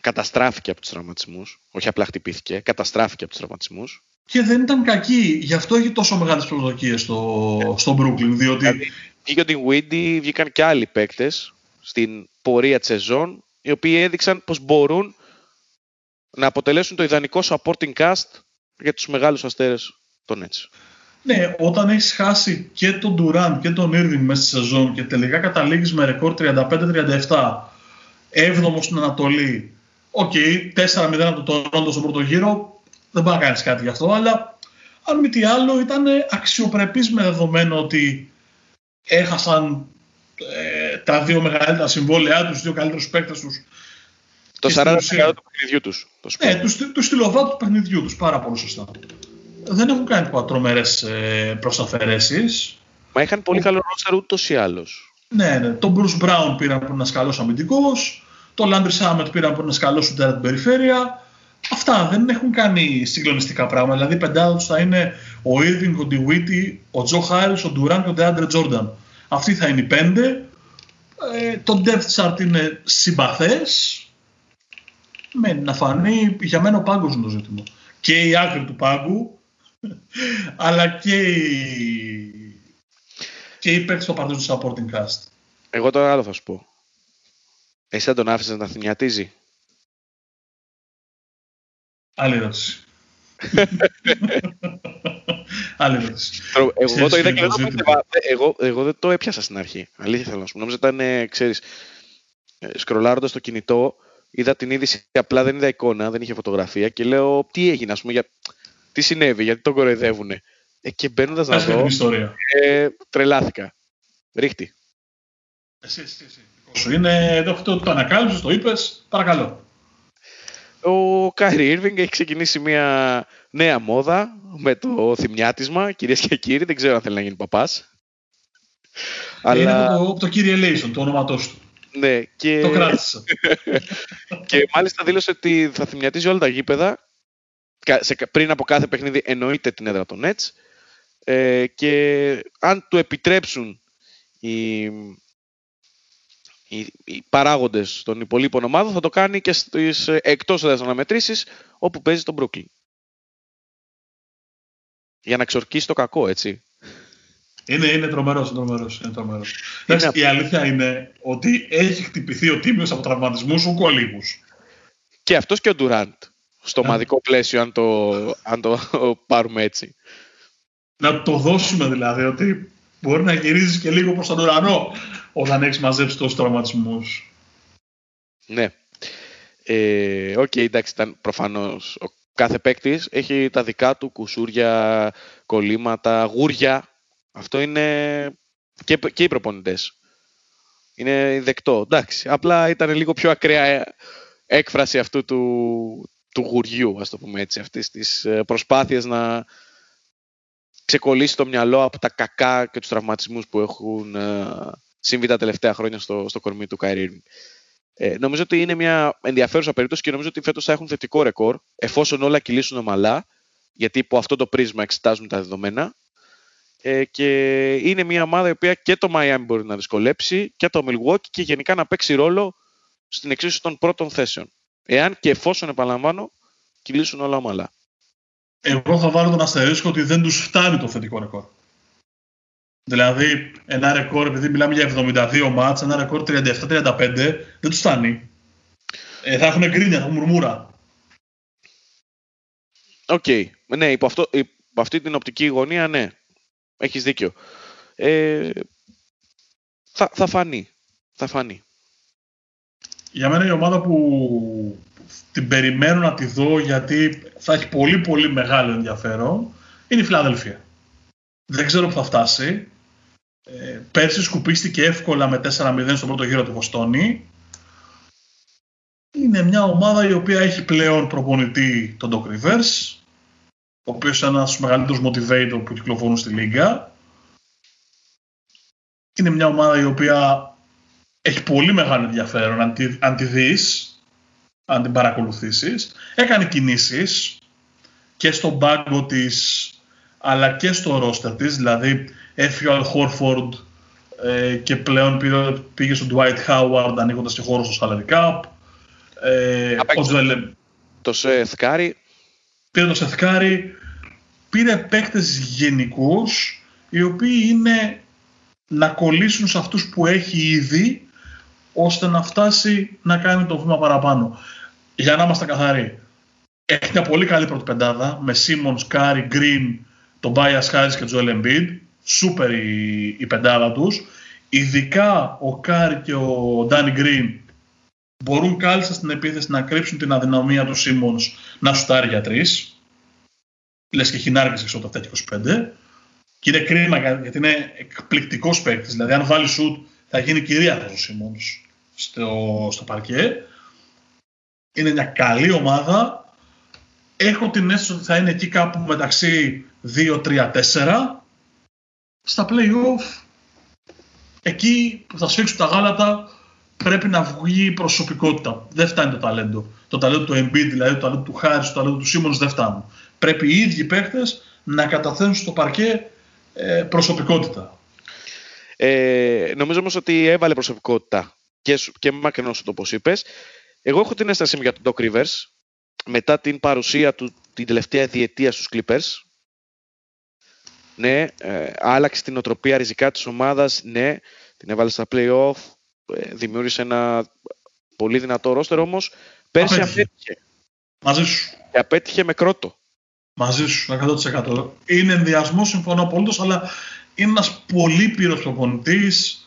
καταστράφηκε από τους τραυματισμούς. Όχι απλά χτυπήθηκε, καταστράφηκε από τους τραυματισμούς. Και δεν ήταν κακή. Γι' αυτό έχει τόσο μεγάλες προσδοκίες στο, στο Brooklyn. Διότι... Δηλαδή, βγήκε ο Dinwiddie, βγήκαν και άλλοι παίκτες στην πορεία της σεζόν, οι οποίοι έδειξαν πως μπορούν να αποτελέσουν το ιδανικό supporting cast για τους μεγάλους αστέρες των έτσι. Ναι, όταν έχεις χάσει και τον Durant και τον Irving μέσα στη σεζόν και τελικά καταλήγεις με ρεκόρ 35-37, έβδομος στην Ανατολή. Ok, okay, 4-0 από το Toronto στον πρώτο γύρο, δεν μπορεί να κάνεις κάτι γι' αυτό, αλλά αν μη τι άλλο ήταν αξιοπρεπής με δεδομένο ότι έχασαν ε, τα δύο μεγαλύτερα συμβόλαιά τους, τους δύο καλύτερους παίκτες τους. Το 40% του παιχνιδιού τους. Ναι, του, τους στυλοβάτες του παιχνιδιού τους, πάρα πολύ σωστά δεν έχουν κάνει τρομερές ε, προσαφαιρέσεις. Μα είχαν πολύ καλό ρόστερ ούτως ή άλλως. Ναι, ναι. Τον Bruce Brown πήραν που είναι ένας καλός αμυντικός. Τον Landry Summit πήραν που είναι ένα καλό σουτέρα την περιφέρεια. Αυτά δεν έχουν κάνει συγκλονιστικά πράγματα. Δηλαδή, πεντάδα του θα είναι ο Irving, ο DeWitty, ο Joe Harris, ο Durant και ο DeAndre Jordan. Αυτοί θα είναι οι πέντε. Ε, το depth chart είναι συμπαθές. Μένει να φανεί για μένα ο πάγκος είναι το ζήτημα. Και η άκρη του πάγκου αλλά και οι, και οι παίκτες που του supporting cast. Εγώ τώρα άλλο θα σου πω. Εσύ θα τον άφησες να θυμιατίζει. Άλλη ερώτηση. Άλλη ερώτηση. Εγώ το είδα και δεν εγώ, εγώ δεν το έπιασα στην αρχή. Αλήθεια θέλω να σου πω. Νόμιζα ήταν, ε, ξέρεις, ε, σκρολάροντας το κινητό, είδα την είδηση, απλά δεν είδα εικόνα, δεν είχε φωτογραφία και λέω τι έγινε, ας πούμε, για τι συνέβη, γιατί τον κοροϊδεύουνε; Ε, και μπαίνοντας να δω, ιστορία. Ε, τρελάθηκα. Ρίχτη. Εσύ, εσύ, εσύ. Σου είναι, το, το, το ανακάλυψες, το είπες, παρακαλώ. Ο Κάιρι Ήρβινγκ έχει ξεκινήσει μια νέα μόδα με το θυμιάτισμα, κυρίες και κύριοι, δεν ξέρω αν θέλει να γίνει παπάς. Αλλά... Είναι από το, το κύριε Λέισον, το όνοματό του. Ναι, και... Το κράτησα. και μάλιστα δήλωσε ότι θα θυμιατίζει όλα τα γήπεδα πριν από κάθε παιχνίδι εννοείται την έδρα των Nets ε, και αν του επιτρέψουν οι, οι, οι παράγοντες των υπολείπων ομάδων θα το κάνει και στις εκτός έδρας αναμετρήσεις όπου παίζει τον Brooklyn. Για να ξορκίσει το κακό, έτσι. Είναι, είναι τρομερός, είναι τρομερός, είναι τρομερός. Είναι... Η αλήθεια είναι ότι έχει χτυπηθεί ο τίμιος από τραυματισμούς ούκο λίγους. Και αυτός και ο Ντουράντ. Στο ομαδικό πλαίσιο, αν το, αν το πάρουμε έτσι. Να το δώσουμε δηλαδή, ότι μπορεί να γυρίζεις και λίγο προς τον ουρανό όταν έχεις μαζέψει τόσους τραυματισμούς. Ναι. Ε, Ok, okay, εντάξει, ήταν προφανώς ο κάθε παίκτης έχει τα δικά του κουσούρια, κολλήματα, γούρια. Αυτό είναι και, και οι προπονητές. Είναι δεκτό. Εντάξει, απλά ήταν λίγο πιο ακραία έκφραση αυτού του, του γουριού, ας το πούμε έτσι, αυτής της ε, προσπάθειας να ξεκολλήσει το μυαλό από τα κακά και τους τραυματισμούς που έχουν ε, συμβεί τα τελευταία χρόνια στο, στο κορμί του Καϊρήρ. Ε, νομίζω ότι είναι μια ενδιαφέρουσα περίπτωση και νομίζω ότι φέτος θα έχουν θετικό ρεκόρ εφόσον όλα κυλήσουν ομαλά, γιατί υπό αυτό το πρίσμα εξετάζουν τα δεδομένα. Ε, και είναι μια ομάδα η οποία και το Miami μπορεί να δυσκολέψει και το Milwaukee και γενικά να παίξει ρόλο στην εξίσωση των πρώτων θέσεων. Εάν και εφόσον, επαναλαμβάνω, κυλήσουν όλα ομαλά. Εγώ θα βάλω τον αστερίσκο ότι δεν τους φτάνει το θετικό ρεκόρ. Δηλαδή, ένα ρεκόρ, επειδή μιλάμε για 72 μάτς, ένα ρεκόρ 37-35, δεν τους φτάνει. Ε, θα έχουν γκρίνια, θα έχουν μουρμούρα. Ok. Okay. Ναι, υπό, αυτό, υπό αυτή την οπτική γωνία, ναι. Έχεις δίκιο. Ε, θα, θα φανεί. Θα φανεί. Για μένα η ομάδα που την περιμένω να τη δω γιατί θα έχει πολύ πολύ μεγάλο ενδιαφέρον είναι η Φιλαδελφία. Δεν ξέρω που θα φτάσει. Ε, πέρσι σκουπίστηκε εύκολα με 4-0 στον πρώτο γύρο τη Βοστόνη. Είναι μια ομάδα η οποία έχει πλέον προπονητή τον Doc Rivers, ο οποίος είναι ένας μεγαλύτερος motivator που κυκλοφορούν στη Λίγκα. Είναι μια ομάδα η οποία έχει πολύ μεγάλο ενδιαφέρον αν τη, αν τη δεις, αν την παρακολουθήσεις. Έκανε κινήσεις και στον πάγκο της αλλά και στο ρόστερ της, δηλαδή έφυγε ο Χόρφορντ ε, και πλέον πήγε, πήγε στον Dwight Howard ανοίγοντας και χώρο στο Salary Cap. Ε, ο Τζόελ... Το Σεθ Κάρι. Πήρε το Σεθ Κάρι. Πήρε παίκτες γενικούς, οι οποίοι είναι να κολλήσουν σε αυτούς που έχει ήδη, ώστε να φτάσει να κάνει το βήμα παραπάνω. Για να είμαστε καθαροί. Έχει μια πολύ καλή πρώτη πεντάδα με Simmons, Κάρι, Green, Tobias Harris και τον Joel Embiid. Σούπερ η, η πεντάδα τους. Ειδικά ο Κάρι και ο Ντάνι Γκριν μπορούν κάλλιστα στην επίθεση να κρύψουν την αδυναμία του Simmons να σουτάρει για τρεις. Λες και έχει νάρκες έξω από τα 25. Και είναι κρίμα γιατί είναι εκπληκτικός παίκτης. Δηλαδή, αν βάλει σουτ, θα γίνει κυρίαρχος ο Σίμονς στο, στο παρκέ. Είναι μια καλή ομάδα. Έχω την αίσθηση ότι θα είναι εκεί κάπου μεταξύ 2-3-4 στα play-off εκεί που θα σφίξουν τα γάλατα πρέπει να βγει η προσωπικότητα. Δεν φτάνει το ταλέντο. Το ταλέντο του Embiid, δηλαδή το ταλέντο του Χάρης, το ταλέντο του Σίμονς δεν φτάνουν. Πρέπει οι ίδιοι παίχτες να καταθέσουν στο παρκέ ε, προσωπικότητα. Ε, νομίζω όμως ότι έβαλε προσωπικότητα και, και μακρινός σου το όπως είπες. Εγώ έχω την αίσθηση για τον Doc Rivers μετά την παρουσία του την τελευταία διετία στους Clippers ναι, ε, άλλαξε την οτροπία ριζικά της ομάδας, ναι, την έβαλε στα play-off, ε, δημιούργησε ένα πολύ δυνατό ρόστερ όμως, πέρσι απέτυχε. Μαζί σου. Και απέτυχε με κρότο. Μαζί σου, 100%. Είναι ενδιασμός, συμφωνώ απολύτως, αλλά είναι ένας πολύ πύρος προπονητής.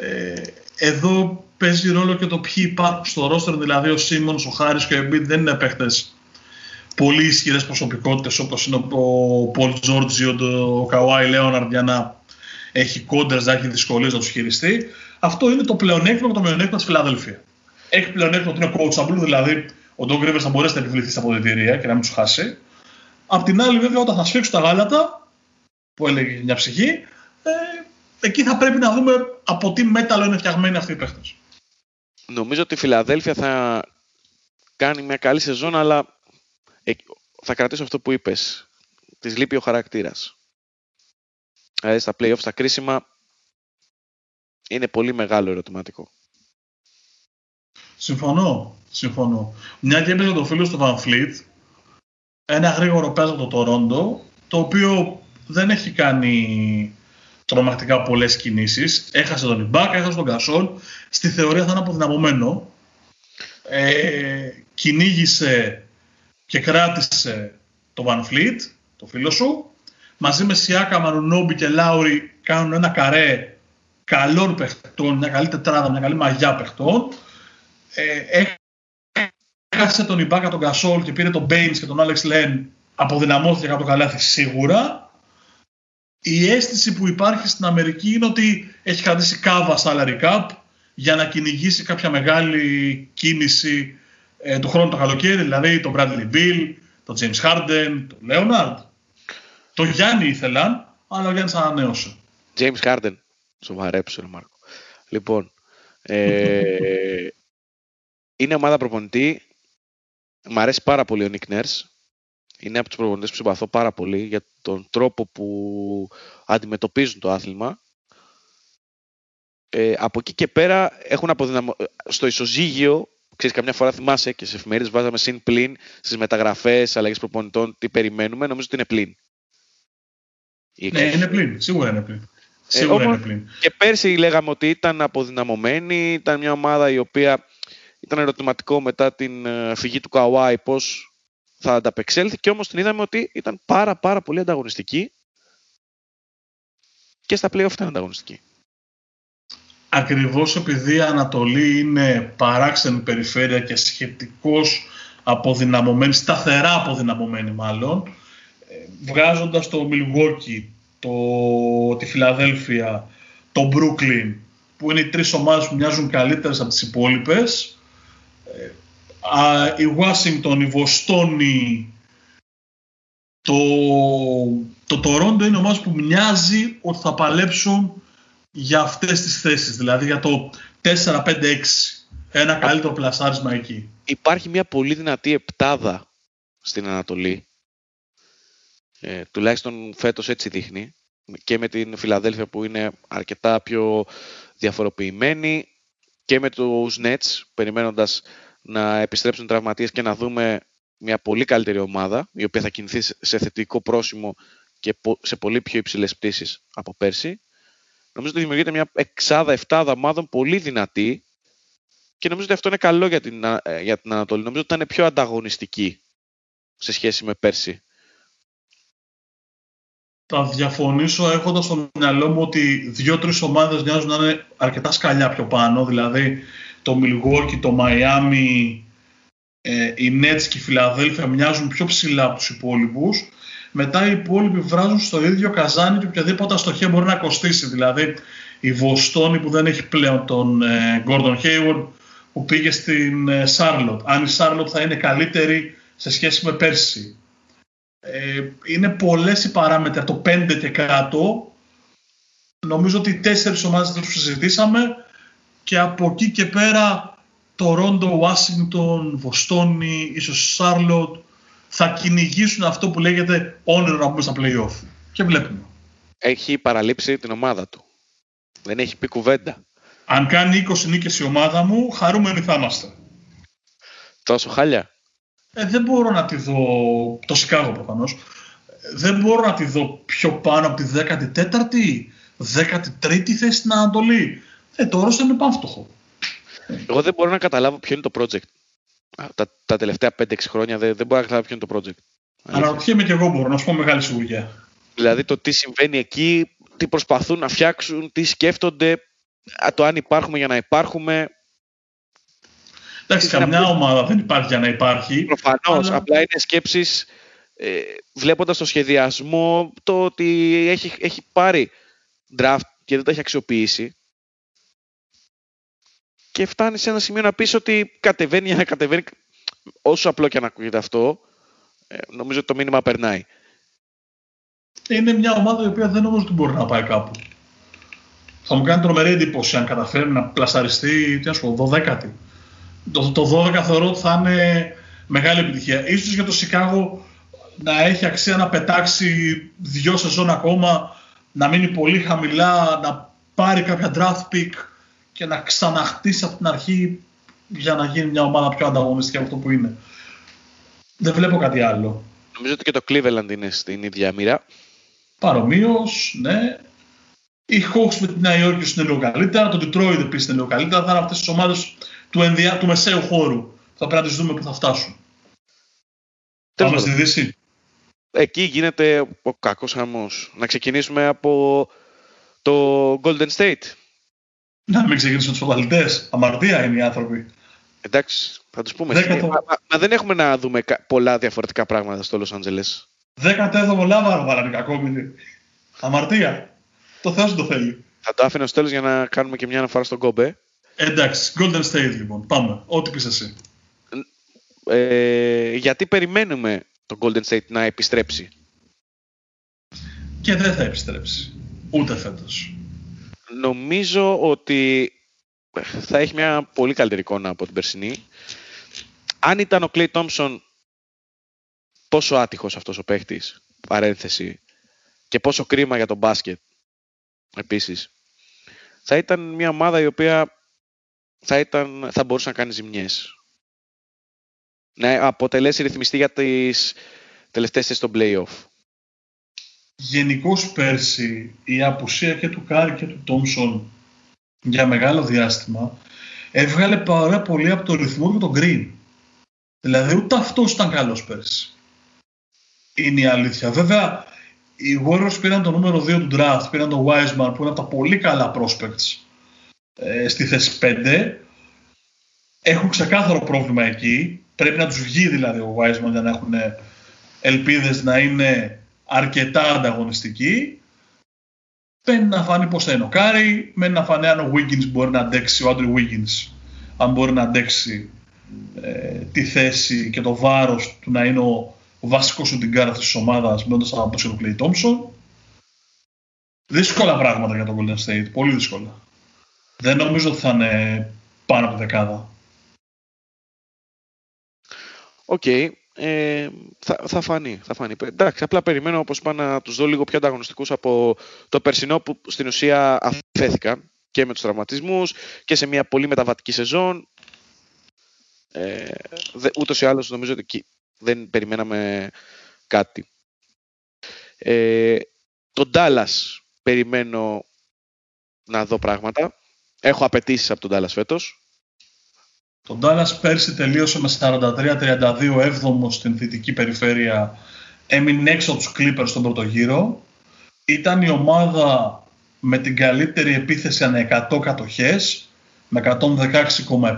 Ε, εδώ παίζει ρόλο και το ποιοι υπάρχουν στο ρόστερ, δηλαδή ο Σίμονς, ο Χάρις και ο Εμπίτ δεν είναι παίχτες πολύ ισχυρές προσωπικότητες όπως είναι ο Πολ Τζορτζ, ο Καουάι Λέοναρντ για να έχει κόντρα, να έχει δυσκολίες να τους χειριστεί. Αυτό είναι το πλεονέκτημα και το μειονέκτημα της Φιλαδέλφια. Έχει πλεονέκτημα ότι είναι coachable, δηλαδή ο Ντοκ Ρίβερς θα μπορέσει να επιβληθεί στα αποδυτήρια και να μην τους χάσει. Απ' την άλλη, βέβαια, όταν θα σφίξουν τα γάλατα, που έλεγε μια ψυχή, ε, εκεί θα πρέπει να δούμε από τι μέταλλο είναι φτιαγμένοι αυτοί οι παίχτε. Νομίζω ότι η Φιλαδέλφια θα κάνει μια καλή σεζόν, αλλά ε, θα κρατήσω αυτό που είπες. Της λείπει ο χαρακτήρας. Δηλαδή στα play-off, στα κρίσιμα, είναι πολύ μεγάλο ερωτηματικό. Συμφωνώ. Συμφωνώ. Μια και έπαιζε το φίλο του Van Fleet, ένα γρήγορο παίζω από το Τορόντο, το οποίο δεν έχει κάνει τρομακτικά πολλές κινήσεις. Έχασε τον Ιμπάκα, έχασε τον Κασόλ. Στη θεωρία θα είναι αποδυναμωμένο. Ε, κυνήγησε και κράτησε το Van Fleet, το φίλο σου. Μαζί με Σιάκα, Μαρουνόμπι και Λάουρι κάνουν ένα καρέ καλών παιχτών, μια καλή τετράδα, μια καλή μαγιά παιχτών. Ε, έχασε τον Ιμπάκα, τον Κασόλ και πήρε τον Μπέινς και τον Άλεξ Λεν. Αποδυναμώθηκε κάτω το καλάθι σίγουρα. Η αίσθηση που υπάρχει στην Αμερική είναι ότι έχει κρατήσει κάβα salary cap για να κυνηγήσει κάποια μεγάλη κίνηση ε, του χρόνου το καλοκαίρι, δηλαδή τον Bradley Bill, τον James Harden, τον Leonard. Το Γιάννη ήθελαν, αλλά ο Γιάννης ανανέωσε. James Harden. Σοβαρέψε, Μάρκο. Λοιπόν, ε, είναι ομάδα προπονητή. Μ' αρέσει πάρα πολύ ο Nick Nurse. Είναι από τους προπονητές που συμπαθώ πάρα πολύ για τον τρόπο που αντιμετωπίζουν το άθλημα. Ε, από εκεί και πέρα έχουν αποδυναμω... στο ισοζύγιο ξέρεις, καμιά φορά θυμάσαι και σε εφημερίδες βάζαμε συν πλήν στις μεταγραφές, αλλαγές προπονητών, τι περιμένουμε, νομίζω ότι είναι πλήν. Ναι, είναι πλήν, σίγουρα είναι πλήν. Ε, σίγουρα είναι πλήν. Και πέρσι λέγαμε ότι ήταν αποδυναμωμένη, ήταν μια ομάδα η οποία ήταν ερωτηματικό μετά την ε, φυγή του Καουάι πώς θα ανταπεξέλθει. Και όμως την είδαμε ότι ήταν πάρα πάρα πολύ ανταγωνιστική και στα play-off ήταν ανταγωνιστική. Ακριβώς επειδή η Ανατολή είναι παράξενη περιφέρεια και σχετικώς αποδυναμωμένη, σταθερά αποδυναμωμένη μάλλον, ε, βγάζοντας το Milwaukee, το, τη Φιλαδέλφια, το Brooklyn, που είναι οι τρεις ομάδες που μοιάζουν καλύτερες από τις υπόλοιπες, ε, η Washington, η Βοστόνη, το, το Toronto είναι ομάδες που μοιάζει ότι θα παλέψουν για αυτές τις θέσεις, δηλαδή για το 4-5-6. Ένα καλύτερο πλασάρισμα εκεί. Υπάρχει μια πολύ δυνατή επτάδα στην Ανατολή. Ε, τουλάχιστον φέτος έτσι δείχνει. Και με την Φιλαδέλφια που είναι αρκετά πιο διαφοροποιημένη και με τους Nets περιμένοντας να επιστρέψουν τραυματίες και να δούμε μια πολύ καλύτερη ομάδα η οποία θα κινηθεί σε θετικό πρόσημο και σε πολύ πιο υψηλές πτήσεις από πέρσι. Νομίζω ότι δημιουργείται μια εξάδα, εφτάδα ομάδων πολύ δυνατή και νομίζω ότι αυτό είναι καλό για την, ε, για την Ανατολή. Νομίζω ότι ήταν πιο ανταγωνιστική σε σχέση με πέρσι. Θα διαφωνήσω έχοντας στο μυαλό μου ότι δύο-τρεις ομάδες μοιάζουν να είναι αρκετά σκαλιά πιο πάνω. Δηλαδή το Milwaukee, το Miami, ε, οι Nets και η Φιλαδέλφια μοιάζουν πιο ψηλά από τους υπόλοιπους μετά οι υπόλοιποι βράζουν στο ίδιο καζάνι και οποιαδήποτε αστοχία μπορεί να κοστίσει. Δηλαδή η Βοστόνη που δεν έχει πλέον τον ε, Gordon Hayward που πήγε στην ε, Charlotte. Αν η Charlotte θα είναι καλύτερη σε σχέση με πέρσι. Ε, είναι πολλές οι παράμετροι από το 5 και κάτω. Νομίζω ότι οι τέσσερις ομάδες δεν τους συζητήσαμε και από εκεί και πέρα το Ρόντο, Ουάσιγκτον, Βοστόνη, ίσως Σάρλοτ, θα κυνηγήσουν αυτό που λέγεται όνειρο να μπουν στα play-off. Και βλέπουμε. Έχει παραλείψει την ομάδα του. Δεν έχει πει κουβέντα. Αν κάνει 20 νίκες η ομάδα μου, χαρούμενοι θα είμαστε. Τόσο χάλια. Ε, δεν μπορώ να τη δω, το Σικάγο προφανώς. Δεν μπορώ να τη δω πιο πάνω από τη 14η, 13η θέση στην Ανατολή. Ε, το όρος είναι πανφτωχό. Εγώ δεν μπορώ να καταλάβω ποιο είναι το project τα, τα τελευταία 5-6 χρόνια δεν, δεν μπορώ να καταλάβω ποιο είναι το project. Αναρωτιέμαι και εγώ μπορώ να σου πω μεγάλη σιγουριά. Δηλαδή το τι συμβαίνει εκεί, τι προσπαθούν να φτιάξουν, τι σκέφτονται, το αν υπάρχουμε για να υπάρχουμε. Εντάξει, καμιά ομάδα δεν υπάρχει για να υπάρχει. Προφανώς. Απλά είναι σκέψεις ε, βλέποντας το σχεδιασμό, το ότι έχει, έχει πάρει draft και δεν το έχει αξιοποιήσει και φτάνει σε ένα σημείο να πεις ότι κατεβαίνει για να κατεβαίνει. Όσο απλό και αν ακούγεται αυτό, ε, νομίζω ότι το μήνυμα περνάει. Είναι μια ομάδα η οποία δεν νομίζω ότι μπορεί να πάει κάπου. Θα μου κάνει τρομερή εντύπωση αν καταφέρει να πλασαριστεί, τι να σου πω, 12η. Το, το 12 θεωρώ ότι θα είναι μεγάλη επιτυχία. Ίσως για το Σικάγο να έχει αξία να πετάξει δυο σεζόν ακόμα, να μείνει πολύ χαμηλά, να πάρει κάποια draft pick και να ξαναχτίσει από την αρχή για να γίνει μια ομάδα πιο ανταγωνιστική από αυτό που είναι. Δεν βλέπω κάτι άλλο. Νομίζω ότι και το Cleveland είναι στην ίδια μοίρα. Παρομοίως, ναι. Οι Hawks με τη Νέα Υόρκη είναι λίγο καλύτερα. Το Detroit επίσης είναι λίγο καλύτερα. Θα είναι αυτές τις ομάδες του, ενδια... του μεσαίου χώρου. Θα πρέπει να τις δούμε που θα φτάσουν. Πάμε στη Δύση. Εκεί γίνεται ο κακός χαμός. Να ξεκινήσουμε από το Golden State. Να μην ξεκινήσουμε τους πρωταθλητέ. Αμαρτία είναι οι άνθρωποι. Εντάξει, θα τους πούμε. Δέκατο... Μα, μα, δεν έχουμε να δούμε πολλά διαφορετικά πράγματα στο Los Angeles. 17ο Λάβαρο βάλανε ακόμη. Αμαρτία. Το Θεός το θέλει. Θα το άφηνα στο τέλο για να κάνουμε και μια αναφορά στον Κόμπε. Εντάξει, Golden State λοιπόν. Πάμε. Ό,τι πεις εσύ. Ε, γιατί περιμένουμε το Golden State να επιστρέψει; Και δεν θα επιστρέψει. Ούτε φέτος. Νομίζω ότι θα έχει μια πολύ καλύτερη εικόνα από την περσινή. Αν ήταν ο Clay Thompson πόσο άτυχος αυτός ο παίχτης, παρένθεση, και πόσο κρίμα για τον μπάσκετ επίσης, θα ήταν μια ομάδα η οποία θα, ήταν, θα μπορούσε να κάνει ζημιές. Να αποτελέσει ρυθμιστή για τις τελευταίες στο play-off. Γενικώς πέρσι η απουσία και του Κάρι και του Τόμσον για μεγάλο διάστημα έβγαλε πάρα πολύ από το ρυθμό και τον Green. Δηλαδή ούτε αυτός ήταν καλός πέρσι. Είναι η αλήθεια. Βέβαια, οι Warriors πήραν το νούμερο 2 του draft, πήραν τον Wiseman που είναι από τα πολύ καλά prospects ε, στη θέση 5. Έχουν ξεκάθαρο πρόβλημα εκεί. Πρέπει να τους βγει δηλαδή ο Wiseman για να έχουν ελπίδες να είναι αρκετά ανταγωνιστική. Μένει να φανεί πώς θα είναι ο Κάρι, μένει να φανεί αν ο Wiggins μπορεί να αντέξει, ο Άντριου Wiggins, αν μπορεί να αντέξει ε, τη θέση και το βάρος του να είναι ο, ο βασικός σουτέρ αυτής της ομάδας μένοντας να αποσύρει ο Klay Thompson. Δύσκολα πράγματα για τον Golden State, πολύ δύσκολα. Δεν νομίζω ότι θα είναι πάνω από δεκάδα. Οκ ε, θα, θα φανεί. Θα φανεί. Εντάξει, απλά περιμένω όπως είπα να τους δω λίγο πιο ανταγωνιστικούς από το περσινό που στην ουσία αφέθηκαν και με τους τραυματισμούς και σε μια πολύ μεταβατική σεζόν. Ε, δε, ούτως ή άλλως νομίζω ότι δεν περιμέναμε κάτι. Ε, τον Dallas περιμένω να δω πράγματα. Έχω απαιτήσεις από τον Dallas φέτος. Το Dallas πέρσι τελείωσε με 43-32 έβδομο στην δυτική περιφέρεια. Έμεινε έξω από τους Clippers στον πρώτο γύρο. Ήταν η ομάδα με την καλύτερη επίθεση ανά 100 κατοχές με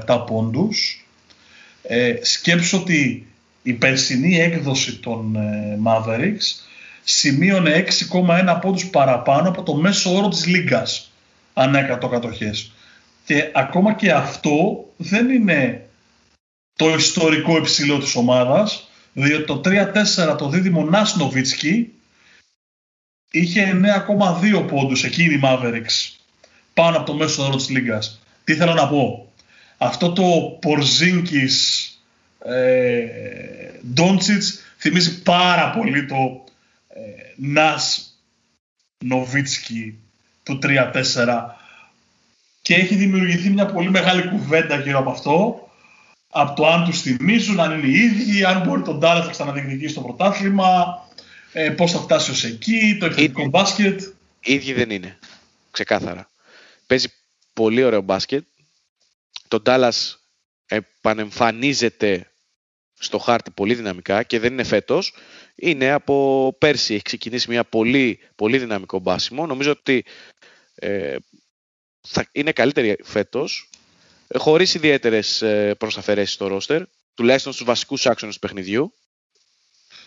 116,7 πόντους. Ε, σκέψω ότι η περσινή έκδοση των ε, Mavericks σημείωνε 6,1 πόντους παραπάνω από το μέσο όρο της Λίγκας ανά 100 κατοχές. Και ακόμα και αυτό δεν είναι το ιστορικό υψηλό της ομάδας, διότι το 3-4 το δίδυμο Νάσνοβιτσκι είχε 9,2 πόντους εκείνη η Mavericks πάνω από το μέσο όρο της Λίγκας. Τι θέλω να πω; Αυτό το Πορζίνκης ε, Ντόντσιτς θυμίζει πάρα πολύ το ε, Νας Νοβίτσκι του 3-4 και έχει δημιουργηθεί μια πολύ μεγάλη κουβέντα γύρω από αυτό. Από το αν τους θυμίζουν, αν είναι οι ίδιοι, αν μπορεί τον Ντάλλα να ξαναδιεκδικήσει στο πρωτάθλημα, ε, πώς θα φτάσει ως εκεί, το επιθετικό μπάσκετ. Οι ίδιοι δεν είναι. Ξεκάθαρα. Παίζει πολύ ωραίο μπάσκετ. Το Ντάλλα επανεμφανίζεται στο χάρτη πολύ δυναμικά και δεν είναι φέτος. Είναι από πέρσι. Έχει ξεκινήσει μια πολύ, πολύ δυναμικό μπάσιμο. Νομίζω ότι ε, θα είναι καλύτερη φέτος, ε, χωρίς ιδιαίτερες ε, προσαφαιρέσεις στο ρόστερ, τουλάχιστον στους βασικούς άξονες του παιχνιδιού.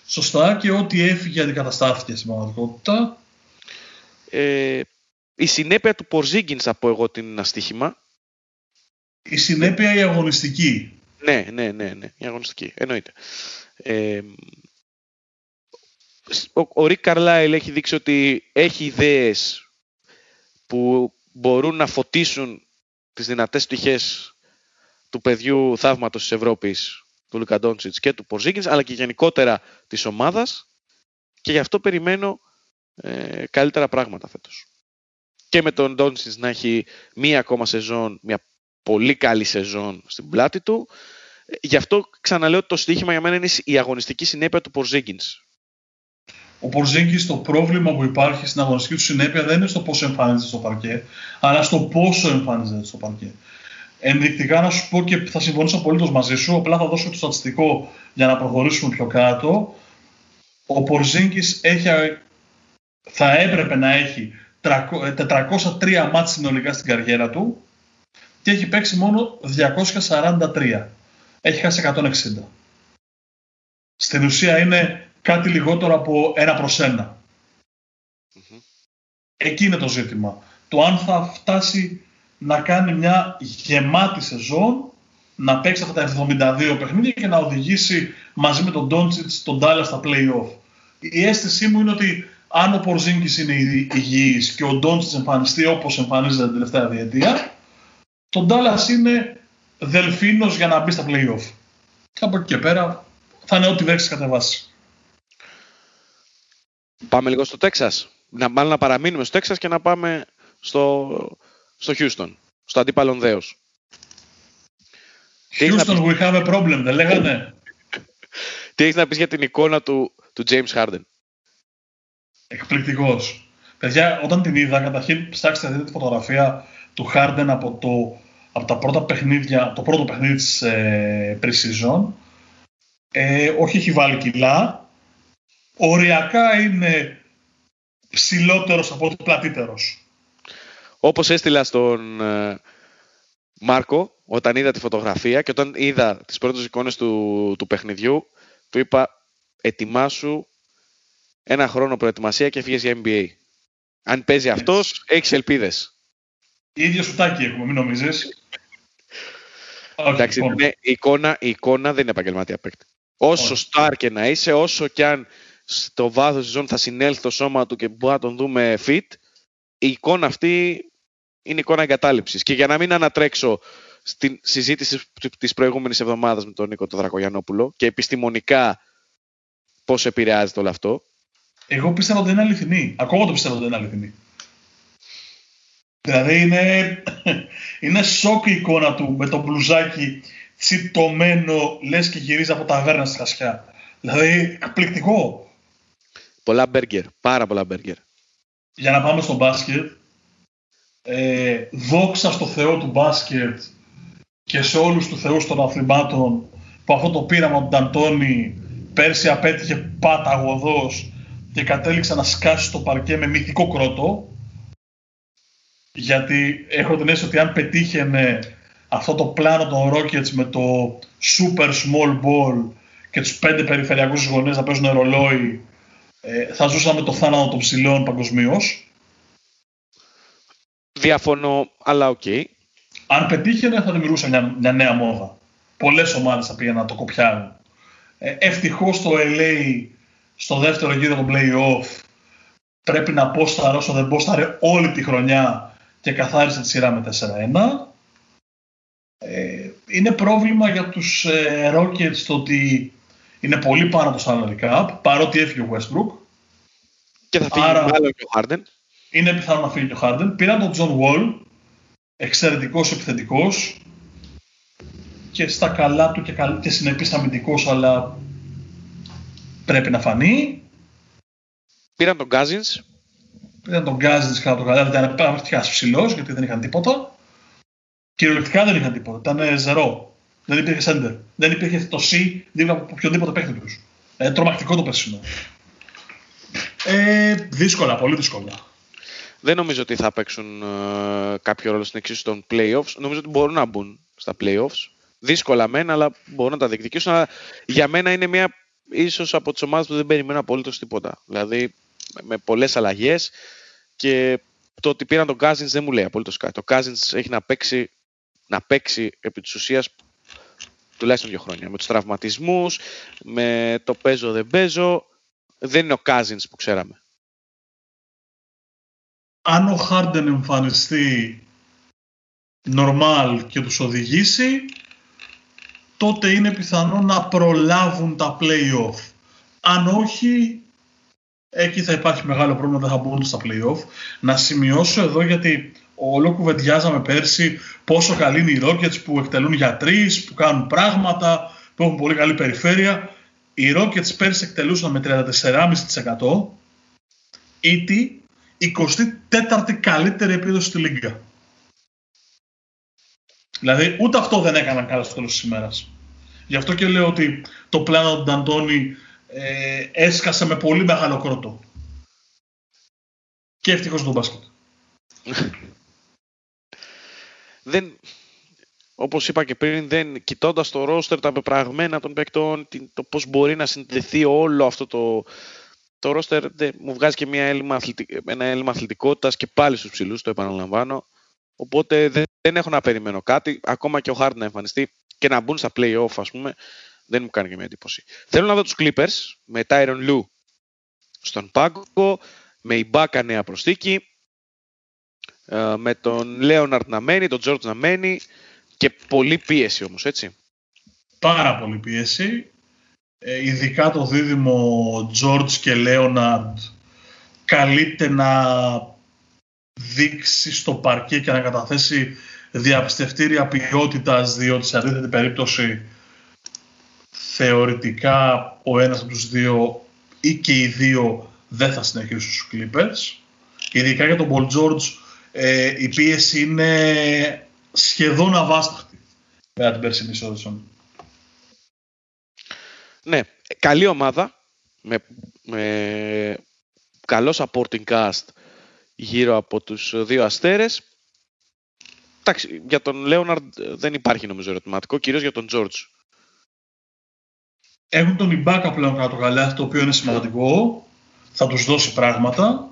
Σωστά και ό,τι έφυγε αντικαταστάθηκε στην πραγματικότητα. Ε, η συνέπεια του Πορζίγκινς θα πω εγώ την αστοίχημα. Η συνέπεια η αγωνιστική. Ναι, ναι, ναι, ναι, η αγωνιστική, εννοείται. Ε, ο, ο Ρικ Καρλάιλ έχει δείξει ότι έχει ιδέες που μπορούν να φωτίσουν τις δυνατές πτυχές του παιδιού θαύματος της Ευρώπης, του Λουκα και του Πορζίκινς, αλλά και γενικότερα της ομάδας και γι' αυτό περιμένω ε, καλύτερα πράγματα φέτος. Και με τον Ντόντσιτς να έχει μία ακόμα σεζόν, μια πολύ καλή σεζόν στην πλάτη του. Γι' αυτό ξαναλέω ότι το στοίχημα για μένα είναι η αγωνιστική συνέπεια του Πορζίγκινς. Ο Πορζίγκης το πρόβλημα που υπάρχει στην αγωνιστική του συνέπεια δεν είναι στο πόσο εμφανίζεται στο παρκέ, αλλά στο πόσο εμφανίζεται στο παρκέ. Ενδεικτικά να σου πω και θα συμφωνήσω απολύτως μαζί σου, απλά θα δώσω το στατιστικό για να προχωρήσουμε πιο κάτω. Ο Πορζίνκης έχει, θα έπρεπε να έχει 403 μάτς συνολικά στην καριέρα του και έχει παίξει μόνο 243. Έχει χάσει 160. Στην ουσία είναι κάτι λιγότερο από ένα προς ένα. Εκεί είναι το ζήτημα. Το αν θα φτάσει να κάνει μια γεμάτη σεζόν, να παίξει αυτά τα 72 παιχνίδια και να οδηγήσει μαζί με τον Ντόντσιτς τον Ντάλλα στα play-off. Η αίσθησή μου είναι ότι αν ο Πορζίνκης είναι υγιής και ο Ντόντσιτς εμφανιστεί όπως εμφανίζεται την τελευταία διετία, τον Ντάλλα είναι δελφίνος για να μπει στα play-off. Και από εκεί και πέρα θα είναι ό,τι δέξεις κατεβάσεις. Πάμε λίγο στο Τέξας. Να, μάλλον να παραμείνουμε στο Τέξας και να πάμε στο, στο Houston, στο αντίπαλον δέος. Houston, we have a problem, δεν λέγανε; Τι έχεις να πεις για την εικόνα του, του James Harden; Εκπληκτικός. Παιδιά, όταν την είδα, καταρχήν ψάξτε δείτε τη φωτογραφία του Harden από το, από τα πρώτα παιχνίδια, το πρώτο παιχνίδι της ε, pre-season. Ε, όχι έχει βάλει κιλά. Οριακά είναι ψηλότερος από ότι πλατύτερος. Όπως έστειλα στον ε, Μάρκο, όταν είδα τη φωτογραφία και όταν είδα τις πρώτες εικόνες του, του παιχνιδιού, του είπα ετοιμάσου ένα χρόνο προετοιμασία και φύγες για NBA. Αν παίζει αυτός, έχεις ελπίδες. Ίδιο σουτάκι έχουμε, μην νομίζεις. Εντάξει, λοιπόν. η, εικόνα, η εικόνα δεν είναι επαγγελματία παίκτη. Όσο στάρ και να είσαι, όσο και αν στο βάθος της ζώνης θα συνέλθει το σώμα του και μπορεί να τον δούμε fit, η εικόνα αυτή είναι εικόνα εγκατάλειψης. Και για να μην ανατρέξω στην συζήτηση της προηγούμενης εβδομάδας με τον Νίκο τον Δρακογιανόπουλο και επιστημονικά πώς επηρεάζεται όλο αυτό. Εγώ πίστευα ότι είναι αληθινή. Ακόμα το πιστεύω ότι είναι αληθινή. Δηλαδή είναι, είναι σοκ η εικόνα του με το μπλουζάκι τσιτωμένο, λες και γυρίζει από τα βέρνα στη χασιά. Δηλαδή εκπληκτικό. Πολλά μπέργκερ, πάρα πολλά μπέργκερ. Για να πάμε στο μπάσκετ, ε, δόξα στο Θεό του μπάσκετ και σε όλους τους θεούς των αθλημάτων που αυτό το πείραμα του Νταντώνη πέρσι απέτυχε παταγωδός και κατέληξε να σκάσει στο παρκέ με μυθικό κρότο γιατί έχω την αίσθηση ότι αν πετύχαινε αυτό το πλάνο των Rockets με το super small ball και τους πέντε περιφερειακούς γονείς να παίζουν ρολόι ε, θα ζούσαμε το θάνατο των ψηλών παγκοσμίως. Διαφωνώ, αλλά OK. Okay. Αν πετύχαινε θα δημιουργούσε μια, μια νέα μόδα. Πολλές ομάδες θα πήγαιναν να το κοπιάρουν. Ε, ευτυχώς το LA στο δεύτερο γύρο των play-off πρέπει να πόσταρε όσο δεν πόσταρε όλη τη χρονιά και καθάρισε τη σειρά με 4-1. Ε, είναι πρόβλημα για τους ε, Rockets το ότι είναι πολύ πάνω το salary cap, παρότι έφυγε ο Westbrook. Και θα φύγει Άρα, μάλλον και ο Harden. Είναι πιθανό να φύγει και ο Harden. Πήραν τον John Wall, εξαιρετικός επιθετικός και στα καλά του και, καλ... και συνεπής αμυντικός, αλλά πρέπει να φανεί. Πήραν τον Cousins. Πήραν τον Cousins κατά το καλά, ήταν πραγματικά ψηλός γιατί δεν είχαν τίποτα. Κυριολεκτικά δεν είχαν τίποτα, ήταν ζερό. Δεν υπήρχε σέντερ. Δεν υπήρχε το C δίπλα από οποιοδήποτε παίχτη τους. Ε, τρομακτικό το περσινό. Ε, δύσκολα, πολύ δύσκολα. Δεν νομίζω ότι θα παίξουν ε, κάποιο ρόλο στην εξίσωση των playoffs. Νομίζω ότι μπορούν να μπουν στα playoffs. Δύσκολα μένα, αλλά μπορούν να τα διεκδικήσουν. Αλλά για μένα είναι μια ίσως από τις ομάδες που δεν περιμένουν απολύτως τίποτα. Δηλαδή με πολλές αλλαγές και το ότι πήραν τον Cousins δεν μου λέει απολύτως κάτι. Ο Cousins έχει να παίξει, να παίξει επί της ουσίας τουλάχιστον δύο χρόνια. Με τους τραυματισμούς, με το παίζω δεν παίζω, δεν είναι ο Cousins που ξέραμε. Αν ο Χάρντεν εμφανιστεί normal και τους οδηγήσει, τότε είναι πιθανό να προλάβουν τα play-off. Αν όχι, εκεί θα υπάρχει μεγάλο πρόβλημα, δεν θα μπουν στα play-off. Να σημειώσω εδώ γιατί Όλο κουβεντιάζαμε πέρσι πόσο καλοί είναι οι Rockets που εκτελούν για τρεις, που κάνουν πράγματα, που έχουν πολύ καλή περιφέρεια. Οι Rockets πέρσι εκτελούσαν με 34,5% ή τι 24η καλύτερη επίδοση στη Λίγκα. Δηλαδή ούτε αυτό δεν έκαναν καλά στο τέλος της ημέρας. Γι' αυτό και λέω ότι το πλάνο του Νταντώνη ε, έσκασε με πολύ μεγάλο κρότο. Και ευτυχώς τον μπάσκετ. δεν, όπως είπα και πριν, δεν, κοιτώντας το ρόστερ, τα πεπραγμένα των παικτών, το πώς μπορεί να συνδεθεί όλο αυτό το, το ρόστερ, μου βγάζει και μια έλλειμμα, ένα έλλειμμα αθλητικότητας και πάλι στους ψηλούς, το επαναλαμβάνω. Οπότε δεν, δεν έχω να περιμένω κάτι, ακόμα και ο Χάρντ να εμφανιστεί και να μπουν στα play-off, ας πούμε, δεν μου κάνει και μια εντύπωση. Θέλω να δω τους Clippers με Tyron Lue στον πάγκο, με η Μπάκα νέα προσθήκη, ε, με τον Λέοναρτ να μένει, τον Τζόρτζ να μένει και πολλή πίεση όμως, έτσι. Πάρα πολύ πίεση. Ε, ειδικά το δίδυμο Τζόρτζ και Λέοναρτ καλείται να δείξει στο παρκέ και να καταθέσει διαπιστευτήρια ποιότητας, διότι σε αντίθετη περίπτωση θεωρητικά ο ένας από τους δύο ή και οι δύο δεν θα συνεχίσουν στους Clippers. Ειδικά για τον Paul George ε, η πίεση είναι σχεδόν αβάσταχτη για την περσινή Σόδησον. Ναι, καλή ομάδα με, με καλός supporting cast γύρω από τους δύο αστέρες. Εντάξει, για τον Λέοναρντ δεν υπάρχει νομίζω ερωτηματικό, κυρίως για τον Τζόρτζ. Έχουν τον Ιμπάκα πλέον κάτω καλά, το οποίο είναι σημαντικό. Θα τους δώσει πράγματα.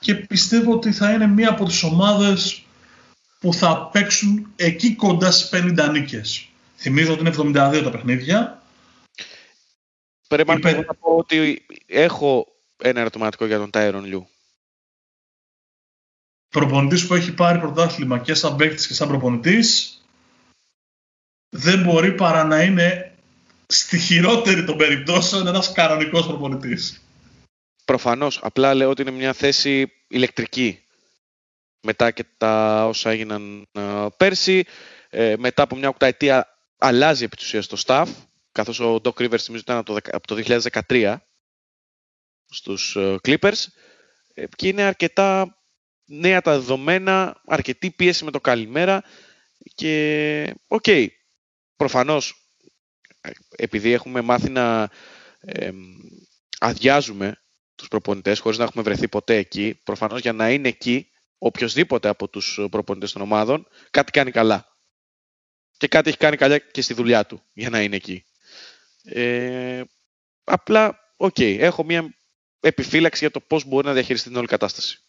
Και πιστεύω ότι θα είναι μία από τις ομάδες που θα παίξουν εκεί κοντά στις 50 νίκες. Θυμίζω ότι είναι 72 τα παιχνίδια. Πρέπει Υπε... να πω ότι έχω ένα ερωτηματικό για τον Τάιρον Λιού. Προπονητής που έχει πάρει πρωτάθλημα και σαν παίκτης και σαν προπονητής δεν μπορεί παρά να είναι στη χειρότερη των περιπτώσεων ένας κανονικός προπονητής. Προφανώς. Απλά λέω ότι είναι μια θέση ηλεκτρική. Μετά και τα όσα έγιναν πέρσι, ε, μετά από μια οκταετία αλλάζει επί της ουσίας το staff, καθώς ο Doc Rivers θυμίζω ήταν από το, από το 2013 στους ε, Clippers ε, και είναι αρκετά νέα τα δεδομένα, αρκετή πίεση με το καλημέρα και OK, okay, προφανώς επειδή έχουμε μάθει να ε, αδειάζουμε τους προπονητές χωρίς να έχουμε βρεθεί ποτέ εκεί, προφανώς για να είναι εκεί οποιοδήποτε από τους προπονητές των ομάδων κάτι κάνει καλά. Και κάτι έχει κάνει καλά και στη δουλειά του για να είναι εκεί. Ε, απλά, οκ, έχω μια επιφύλαξη για το πώς μπορεί να διαχειριστεί την όλη κατάσταση.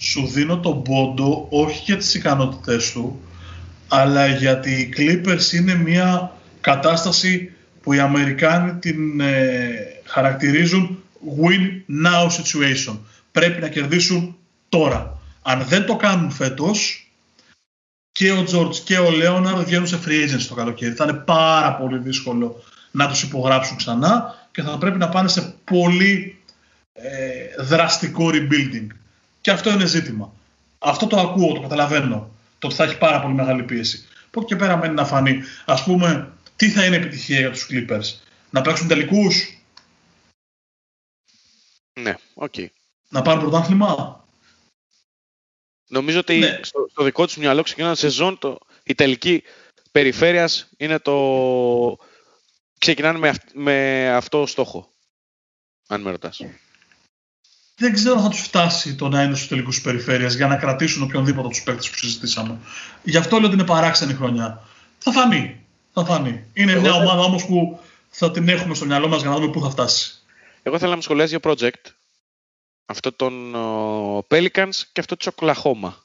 Σου δίνω τον πόντο όχι για τις ικανότητες του, αλλά γιατί οι Clippers είναι μια κατάσταση που οι Αμερικάνοι την ε, χαρακτηρίζουν win now situation. Πρέπει να κερδίσουν τώρα. Αν δεν το κάνουν φέτος, και ο George και ο Λέοναρ βγαίνουν σε free agents το καλοκαίρι. Θα είναι πάρα πολύ δύσκολο να τους υπογράψουν ξανά και θα πρέπει να πάνε σε πολύ ε, δραστικό rebuilding. Και αυτό είναι ζήτημα. Αυτό το ακούω, το καταλαβαίνω. Το ότι θα έχει πάρα πολύ μεγάλη πίεση. Από κει και πέρα μένει να φανεί. Ας πούμε, τι θα είναι επιτυχία για τους Clippers. Να παίξουν τελικούς. Ναι, OK. Okay. Να πάρουν πρωτάθλημα. Νομίζω ότι ναι. στο, στο, δικό τους μυαλό ξεκινά σεζόν το, η τελική περιφέρειας είναι το... Ξεκινάνε με, με αυτό στόχο. Αν με ρωτάς δεν ξέρω αν θα τους φτάσει το να είναι στους τελικούς περιφέρειας για να κρατήσουν οποιονδήποτε από τους παίκτες που συζητήσαμε. Γι' αυτό λέω ότι είναι παράξενη χρονιά. Θα φανεί. Θα φανεί. Είναι Εγώ μια θα... ομάδα όμως που θα την έχουμε στο μυαλό μας για να δούμε πού θα φτάσει. Εγώ θέλω να μου σχολιάσει δύο project. Αυτό των uh, Pelicans και αυτό της Οκλαχώμα.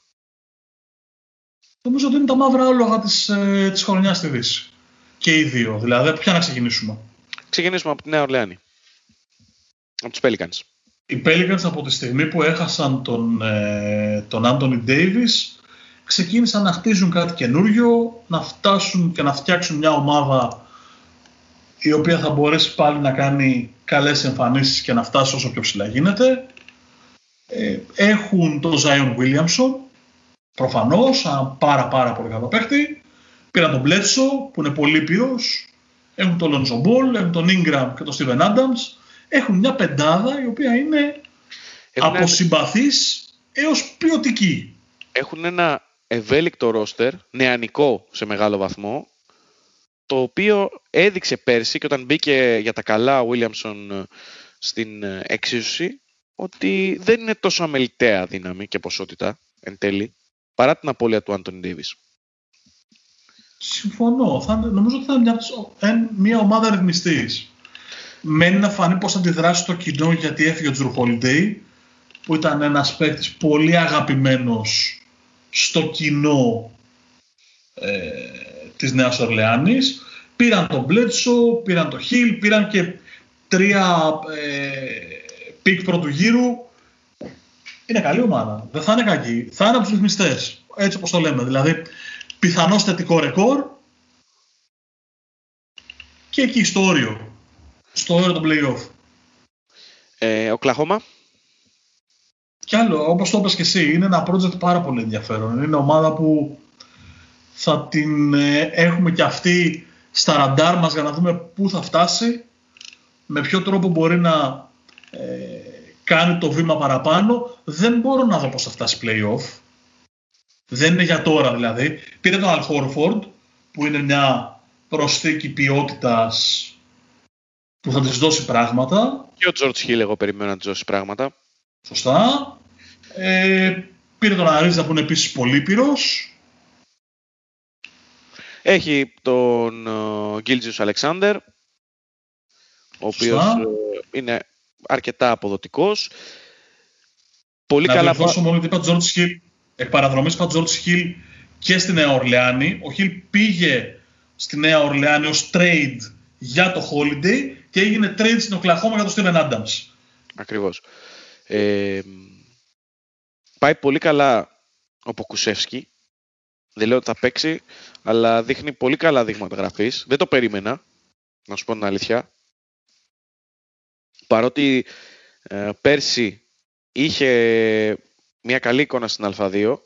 Νομίζω ότι είναι τα μαύρα άλογα της ε, της χρονιάς στη Δύση. Και οι δύο. Δηλαδή, ποια να ξεκινήσουμε; Ξεκινήσουμε από τη Νέα Ορλεάνη. Από τους Pelicans οι Pelicans από τη στιγμή που έχασαν τον, ε, τον Anthony Davis ξεκίνησαν να χτίζουν κάτι καινούριο, να φτάσουν και να φτιάξουν μια ομάδα η οποία θα μπορέσει πάλι να κάνει καλές εμφανίσεις και να φτάσει όσο πιο ψηλά γίνεται. Ε, έχουν τον Zion Williamson, προφανώς, ένα πάρα πάρα πολύ καλό παίχτη. Πήραν τον Bledsoe, που είναι πολύ πύρος. Έχουν τον Lonzo Ball, έχουν τον Ingram και τον Steven Adams. Έχουν μια πεντάδα η οποία είναι έχουν από συμπαθής έως ποιοτική. Έχουν ένα ευέλικτο ρόστερ, νεανικό σε μεγάλο βαθμό, το οποίο έδειξε πέρσι και όταν μπήκε για τα καλά ο Williamson ε, στην ε, εξίσωση, ότι δεν είναι τόσο αμεληταία δύναμη και ποσότητα εν τέλει, παρά την απώλεια του Άντωνι Ντέιβις. Συμφωνώ. Θα, νομίζω ότι θα είναι μια, μια ομάδα ρυθμιστής. Μένει να φανεί πώς θα αντιδράσει το κοινό γιατί έφυγε ο Τζρου Χολιντέι, που ήταν ένας παίκτης πολύ αγαπημένος στο κοινό ε, της Νέας Ορλεάνης. Πήραν τον Μπλέτσο, πήραν τον Χιλ, πήραν και τρία ε, pick πρώτου γύρου. Είναι καλή ομάδα. Δεν θα είναι κακή. Θα είναι από τους ρυθμιστές. Έτσι όπως το λέμε. Δηλαδή, πιθανώς θετικό ρεκόρ και εκεί στο όριο. Στο όριο των play-off. Ε, Οκλαχόμα. Κι άλλο, όπως το είπες και εσύ, είναι ένα project πάρα πολύ ενδιαφέρον. Είναι ομάδα που θα την ε, έχουμε και αυτή στα ραντάρ μας για να δούμε πού θα φτάσει, με ποιο τρόπο μπορεί να ε, κάνει το βήμα παραπάνω. Δεν μπορώ να δω πώς θα φτάσει play-off. Δεν είναι για τώρα δηλαδή. Πήρε τον Al που είναι μια προσθήκη ποιότητας που θα της δώσει πράγματα. Και ο George Hill εγώ περιμένω να της δώσει πράγματα. Σωστά. Ε, πήρε τον Αρίζα που είναι επίσης πολύ πυρός. Έχει τον uh, Αλεξάνδερ, ο οποίος uh, είναι αρκετά αποδοτικός. Πολύ να καλά... Να μόνο ότι είπα George Hill, εκ παραδρομής είπα George Hill και στη Νέα Ορλεάνη. Ο Hill πήγε στη Νέα Ορλεάνη ως trade για το Holiday και έγινε trade στην Οκλαχώμα για τον Steven Adams. Ακριβώς. Ε, πάει πολύ καλά ο Ποκουσεύσκι. Δεν λέω ότι θα παίξει, αλλά δείχνει πολύ καλά δείγματα γραφής. Δεν το περίμενα, να σου πω την αλήθεια. Παρότι ε, πέρσι είχε μια καλή εικόνα στην Α2,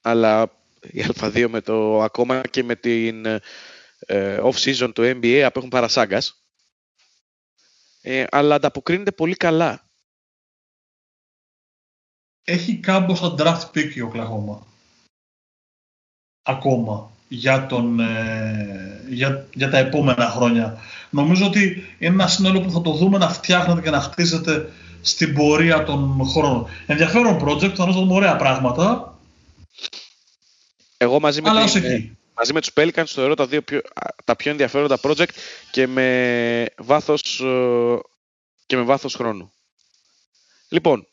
αλλά η Α2 με το, ακόμα και με την ε, off-season του NBA απέχουν παρασάγκας. Ε, αλλά ανταποκρίνεται πολύ καλά έχει κάμποσα draft pick η Οκλαχώμα. Ακόμα. Για, τον, ε, για, για τα επόμενα χρόνια. Νομίζω ότι είναι ένα σύνολο που θα το δούμε να φτιάχνεται και να χτίζεται στην πορεία των χρόνων. Ενδιαφέρον project, θα δούμε ωραία πράγματα. Εγώ μαζί με, την, ε, μαζί με τους Pelicans θεωρώ τα, δύο πιο, τα πιο ενδιαφέροντα project και με βάθος, ε, και με βάθος χρόνου. Λοιπόν,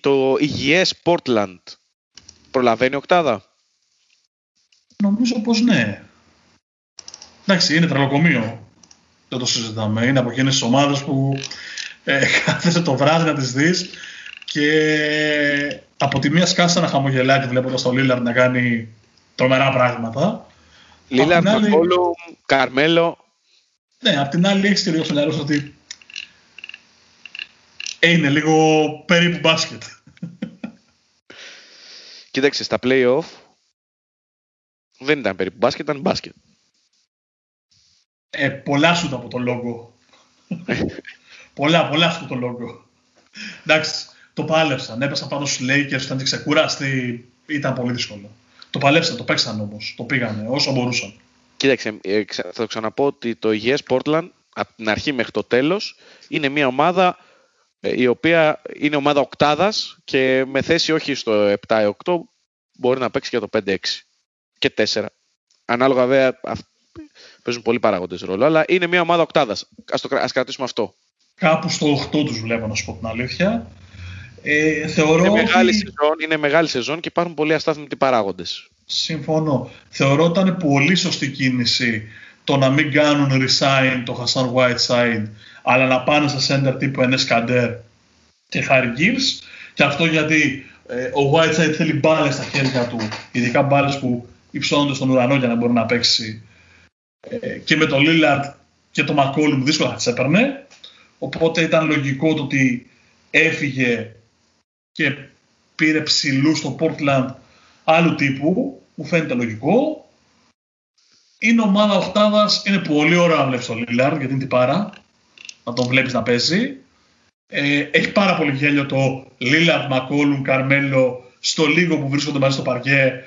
το υγιές Portland προλαβαίνει οκτάδα; Νομίζω πως ναι. Εντάξει, είναι τρελοκομείο. Δεν το συζητάμε. Είναι από εκείνες τις ομάδες που ε, κάθεσαι το βράδυ να τις δεις και από τη μία σκάσα ένα χαμογελάκι βλέποντας τον Λίλαρντ να κάνει τρομερά πράγματα. Λίλαρντ, άλλη... Καρμέλο. Ναι, απ' την άλλη έχεις τελειώσει στο ότι ε, είναι λίγο περίπου μπάσκετ. Κοίταξε, στα play-off δεν ήταν περίπου μπάσκετ, ήταν μπάσκετ. Ε, πολλά σου από το λόγο. πολλά, πολλά σου το λόγο. Εντάξει, το πάλευσαν. Έπεσαν πάνω στους Lakers, ήταν ξεκούραστοι. Ήταν πολύ δύσκολο. Το παλέψαν, το παίξαν όμως. Το πήγανε όσο μπορούσαν. Κοίταξε, ε, θα το ξαναπώ ότι το υγιές Portland από την αρχή μέχρι το τέλος είναι μια ομάδα ε, η οποία είναι ομάδα οκτάδας και με θέση όχι στο 7-8 μπορεί να παίξει και το 5-6 και 4. Ανάλογα βέβαια παίζουν πολλοί παράγοντες ρόλο, αλλά είναι μια ομάδα οκτάδας. Ας, το, ας κρατήσουμε αυτό. Κάπου στο 8 τους βλέπω να σου πω την αλήθεια. Ε, θεωρώ είναι, μεγάλη σεζόν, είναι μεγάλη σεζόν και υπάρχουν πολλοί αστάθμιτοι παράγοντες. Συμφωνώ. Θεωρώ ότι ήταν πολύ σωστή κίνηση το να μην κάνουν resign το Hassan Whiteside αλλά να πάνε σε center τύπου Enes Kader και Harry Gibbs και αυτό γιατί ε, ο Whiteside θέλει μπάλες στα χέρια του, ειδικά μπάλες που υψώνονται στον ουρανό για να μπορεί να παίξει ε, και με το Lillard και το McCollum δύσκολα θα τις έπαιρνε οπότε ήταν λογικό το ότι έφυγε και πήρε ψηλού στο Portland άλλου τύπου, μου φαίνεται λογικό. Είναι ομάδα οχτάδας, είναι πολύ ωραίο να βλέπεις τον Λίλαρντ γιατί είναι τυπάρα, να τον βλέπεις να παίζει. Ε, έχει πάρα πολύ γέλιο το Λίλαρντ, Μακόλουν, Καρμέλο στο λίγο που βρίσκονται μαζί στο παρκέ.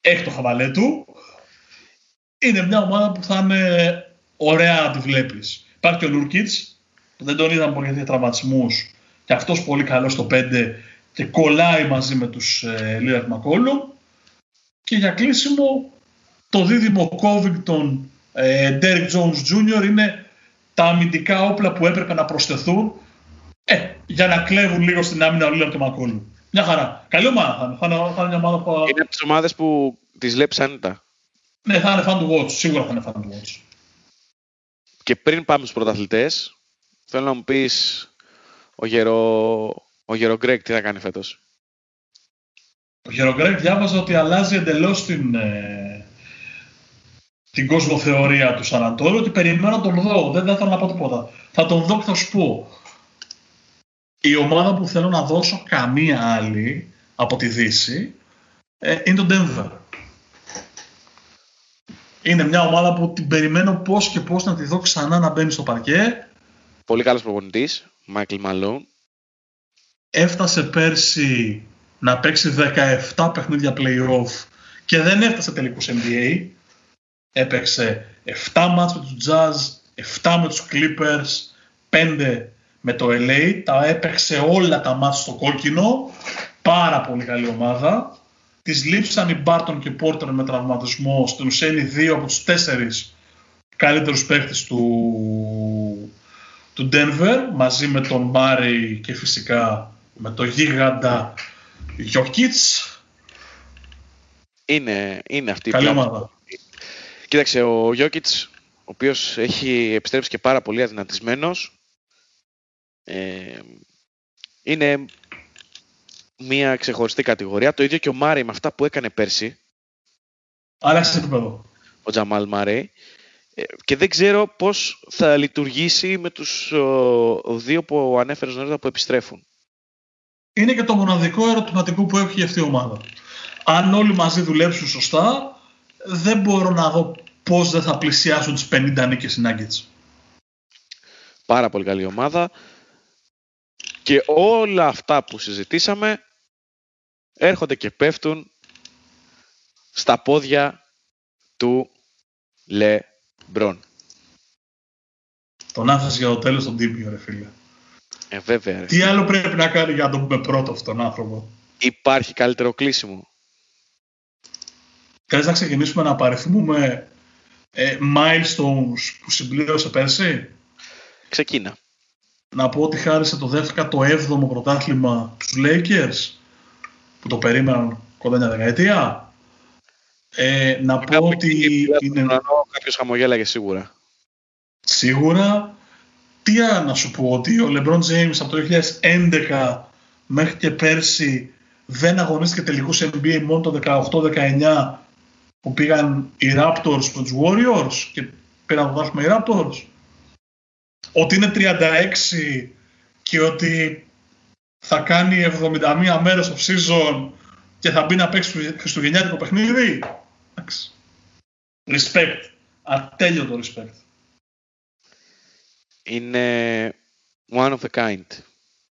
Έχει το χαβαλέ του. Είναι μια ομάδα που θα είναι ωραία να τη βλέπεις. Υπάρχει και ο Νούρκιτς, δεν τον είδαμε πολύ για τραυματισμούς και αυτός πολύ καλός στο 5 και κολλάει μαζί με τους ε, Λίρατ Μακόλου. Και για κλείσιμο το δίδυμο Covington ε, Derek Jones Jr. είναι τα αμυντικά όπλα που έπρεπε να προσθεθούν ε, για να κλέβουν λίγο στην άμυνα ο Λίρατ Μακόλου. Μια χαρά. Καλή ομάδα θα είναι. Θα είναι, θα είναι μια ομάδα που... Είναι από τις ομάδες που τις βλέπεις άνετα. Ναι, θα είναι fan του watch. Σίγουρα θα είναι fan του watch. Και πριν πάμε στους πρωταθλητές, θέλω να μου πεις ο γερο, ο γερο Γκρέκ τι θα κάνει φέτος; Ο γερο Γκρέκ διάβαζα ότι αλλάζει εντελώς την, ε, την κοσμοθεωρία του Σαν Αντώνιο, ότι περιμένω να τον δω. Δεν, δεν θέλω να πω τίποτα. Θα τον δω και θα σου πω. Η ομάδα που θέλω να δώσω καμία άλλη από τη Δύση ε, είναι το Denver. Είναι μια ομάδα που την περιμένω πώς και πώς να τη δω ξανά να μπαίνει στο παρκέ. Πολύ καλός προπονητής, Μάικλ Μαλόν. Έφτασε πέρσι να παίξει 17 παιχνίδια play-off και δεν έφτασε τελικούς NBA. Έπαιξε 7 μάτς με τους Jazz, 7 με τους Clippers, 5 με το LA. Τα έπαιξε όλα τα μάτς στο κόκκινο. Πάρα πολύ καλή ομάδα. Τις λείψαν οι Μπάρτον και Πόρτερ με τραυματισμό. Στην ουσία είναι δύο από τους τέσσερις καλύτερους παίκτες του, του Denver μαζί με τον Μάρι και φυσικά με το γίγαντα Γιώκητς. Είναι, είναι αυτή Καλή ομάδα. Κοίταξε, ο Γιώκητς, ο οποίος έχει επιστρέψει και πάρα πολύ αδυνατισμένος, ε, είναι μια ξεχωριστή κατηγορία. Το ίδιο και ο Μάρι με αυτά που έκανε πέρσι. Άλλαξε επίπεδο. Ο Τζαμάλ Μάρι. Ε, και δεν ξέρω πώς θα λειτουργήσει με τους ο, δύο που ανέφερες νωρίτερα που επιστρέφουν. Είναι και το μοναδικό ερωτηματικό που έχει αυτή η ομάδα. Αν όλοι μαζί δουλέψουν σωστά, δεν μπορώ να δω πώς δεν θα πλησιάσουν τις 50 νίκες οι Nuggets. Πάρα πολύ καλή ομάδα. Και όλα αυτά που συζητήσαμε έρχονται και πέφτουν στα πόδια του Λεμπρόν. Τον άφησες για το τέλος τον τίμιο, ρε φίλε. Ε, βέβαια. Ρε. Τι άλλο πρέπει να κάνει για να τον πούμε πρώτο αυτόν τον άνθρωπο. Υπάρχει καλύτερο κλείσιμο. Θέλεις να ξεκινήσουμε να απαριθμούμε ε, milestones που συμπλήρωσε πέρσι; Ξεκίνα. Να πω ότι χάρισε το 17ο πρωτάθλημα στους Lakers που το περίμεναν κοντά μια δεκαετία. Ε, να πω ότι είναι... Κάποιος χαμογέλαγε σίγουρα. Σίγουρα. Τι να σου πω, ότι ο LeBron James από το 2011 μέχρι και πέρσι δεν αγωνίστηκε τελικούς NBA μόνο το 18-19 που πήγαν οι Raptors με τους Warriors και πήραν το οι Raptors. Ότι είναι 36 και ότι θα κάνει 71 μέρες of season και θα μπει να παίξει χριστουγεννιάτικο παιχνίδι. Εντάξει. Respect. Ατέλειωτο respect. Είναι one of a kind.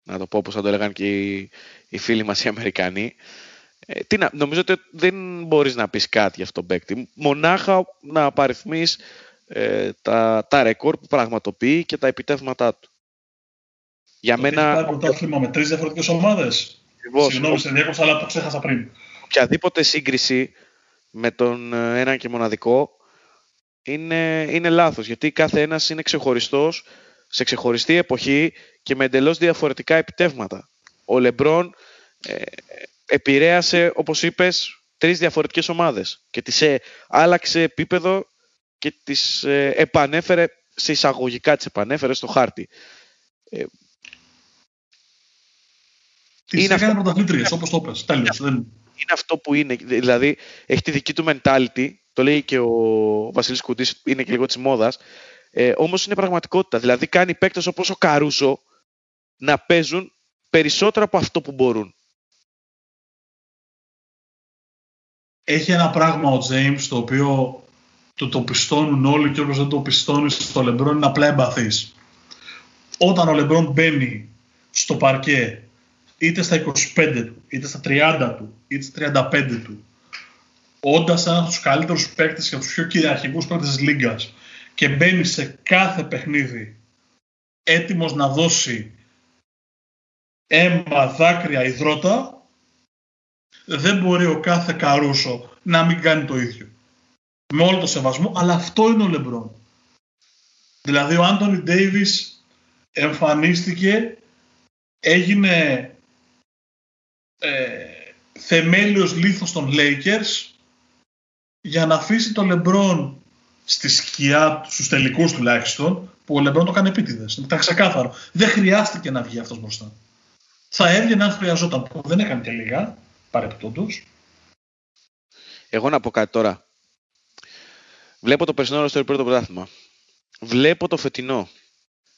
Να το πω όπως θα το έλεγαν και οι, οι φίλοι μας οι Αμερικανοί. Ε, τι να, νομίζω ότι δεν μπορείς να πεις κάτι για αυτόν τον παίκτη. Μονάχα να απαριθμείς ε, τα, τα ρεκόρ που πραγματοποιεί και τα επιτεύγματά του. Για μένα... Έχει πάρει πρωτάθλημα με τρεις διαφορετικές ομάδες. Συγγνώμη, σε διέκοψα, αλλά το ξέχασα πριν. Οποιαδήποτε σύγκριση με τον ε, ένα και μοναδικό είναι, είναι λάθος, γιατί κάθε ένας είναι ξεχωριστός σε ξεχωριστή εποχή και με εντελώς διαφορετικά επιτεύγματα. Ο Λεμπρόν ε, επηρέασε, όπως είπες, τρεις διαφορετικές ομάδες και τις ε, άλλαξε επίπεδο και τις ε, επανέφερε σε εισαγωγικά τις επανέφερε στο χάρτη. Ε, τις είναι έκανε πρωταθλήτριες, όπως το πες. Τέλος. Είναι, είναι αυτό που είναι. Δηλαδή, έχει τη δική του mentality, το λέει και ο Βασίλης Κουντής, είναι και λίγο της μόδας, ε, όμως είναι πραγματικότητα. Δηλαδή, κάνει παίκτες όπως ο Καρούσο, να παίζουν περισσότερο από αυτό που μπορούν. Έχει ένα πράγμα ο James το οποίο το, το πιστώνουν όλοι και όπως δεν το πιστώνεις στο Λεμπρόν είναι απλά εμπαθής. Όταν ο Λεμπρόν μπαίνει στο παρκέ είτε στα 25 του, είτε στα 30 του, είτε στα 35 του, όντας ένας από τους καλύτερους παίκτες και από τους πιο κυριαρχικούς παίκτες της Λίγκας και μπαίνει σε κάθε παιχνίδι έτοιμος να δώσει αίμα, δάκρυα, υδρότα, δεν μπορεί ο κάθε Καρούσο να μην κάνει το ίδιο. Με όλο το σεβασμό, αλλά αυτό είναι ο Λεμπρόν. Δηλαδή ο Άντωνι Ντέιβις εμφανίστηκε, έγινε ε, θεμέλιος λίθος των Lakers για να αφήσει τον Λεμπρόν στη σκιά του, στους τελικούς τουλάχιστον, που ο Λεμπρόν το έκανε επίτηδες. Ήταν ξεκάθαρο. Δεν χρειάστηκε να βγει αυτός μπροστά. Θα έβγαινε αν χρειαζόταν, που δεν έκανε και λίγα, παρεπιπτόντως. Εγώ να πω κάτι τώρα. Βλέπω το περσινό στο πρώτο πρωτάθλημα. Βλέπω το φετινό.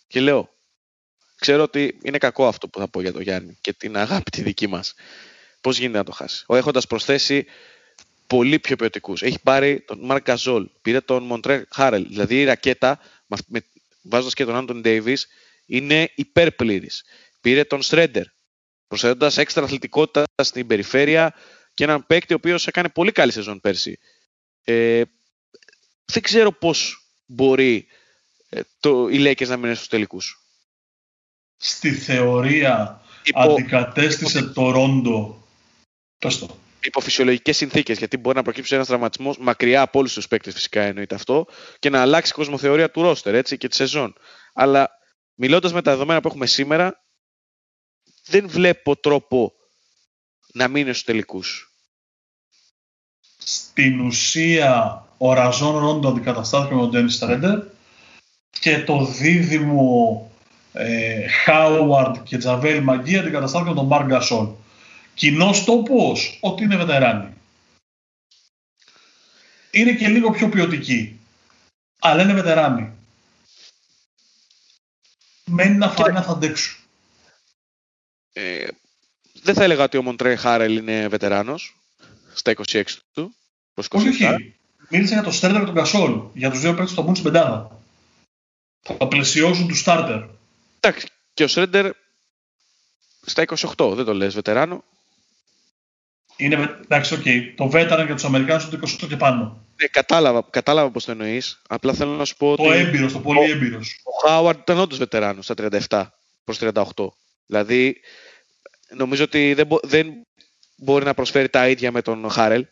Και λέω, ξέρω ότι είναι κακό αυτό που θα πω για τον Γιάννη και την αγάπη τη δική μας. Πώς γίνεται να το χάσει. Ο έχοντας προσθέσει πολύ πιο ποιοτικούς. Έχει πάρει τον Μαρκ Γκαζόλ, πήρε τον Μοντρέ Χάρελ. Δηλαδή η ρακέτα, βάζοντας και τον Άντων Ντέιβις, είναι υπερπλήρης. Πήρε τον Στρέντερ, προσθέτοντας έξτρα αθλητικότητα στην περιφέρεια και έναν παίκτη ο οποίος έκανε πολύ καλή σεζόν πέρσι. Ε, δεν ξέρω πώς μπορεί ε, το, οι Lakers να μείνουν στους τελικούς. Στη θεωρία Υπό... αντικατέστησε το Ρόντο. Πες το υπό φυσιολογικές συνθήκες. Γιατί μπορεί να προκύψει ένας τραυματισμός μακριά από όλους τους παίκτες, φυσικά εννοείται αυτό, και να αλλάξει η κοσμοθεωρία του ρόστερ έτσι, και της σεζόν. Αλλά μιλώντας με τα δεδομένα που έχουμε σήμερα, δεν βλέπω τρόπο να μείνει στους τελικούς. Στην ουσία, ο Ραζόν Ρόντο αντικαταστάθηκε με τον Ντένι Στρέντερ και το δίδυμο Χάουαρντ και Τζαβέλ Μαγκή αντικαταστάθηκε με τον Μάρκ Γκασόλ. Κοινός τόπος ότι είναι βετεράνοι. Είναι και λίγο πιο ποιοτικοί. Αλλά είναι βετεράνοι. Μένει να φάνε να θα αντέξουν. Ε, δεν θα έλεγα ότι ο Μοντρέ Χάρελ είναι βετεράνος στα 26 του. Όχι, όχι. Μίλησα για το Στέρντερ και τον Κασόλ. Για τους δύο παίκτες που θα μπουν στην πεντάδα. Θα πλαισιώσουν τους Στάρτερ. Εντάξει. Και ο Στέρντερ στα 28, δεν το λες βετεράνο. Είναι, εντάξει, okay. το veteran για τους Αμερικάνους είναι το 28 και πάνω. Ναι, κατάλαβα, κατάλαβα πώς το εννοείς. Απλά θέλω να σου πω. Το ότι... έμπειρος, το πολύ έμπειρος. Ο Χάουαρντ ήταν όντως βετεράνος στα 37 προς 38. Δηλαδή, νομίζω ότι δεν, δεν μπορεί να προσφέρει τα ίδια με τον Χάρελ.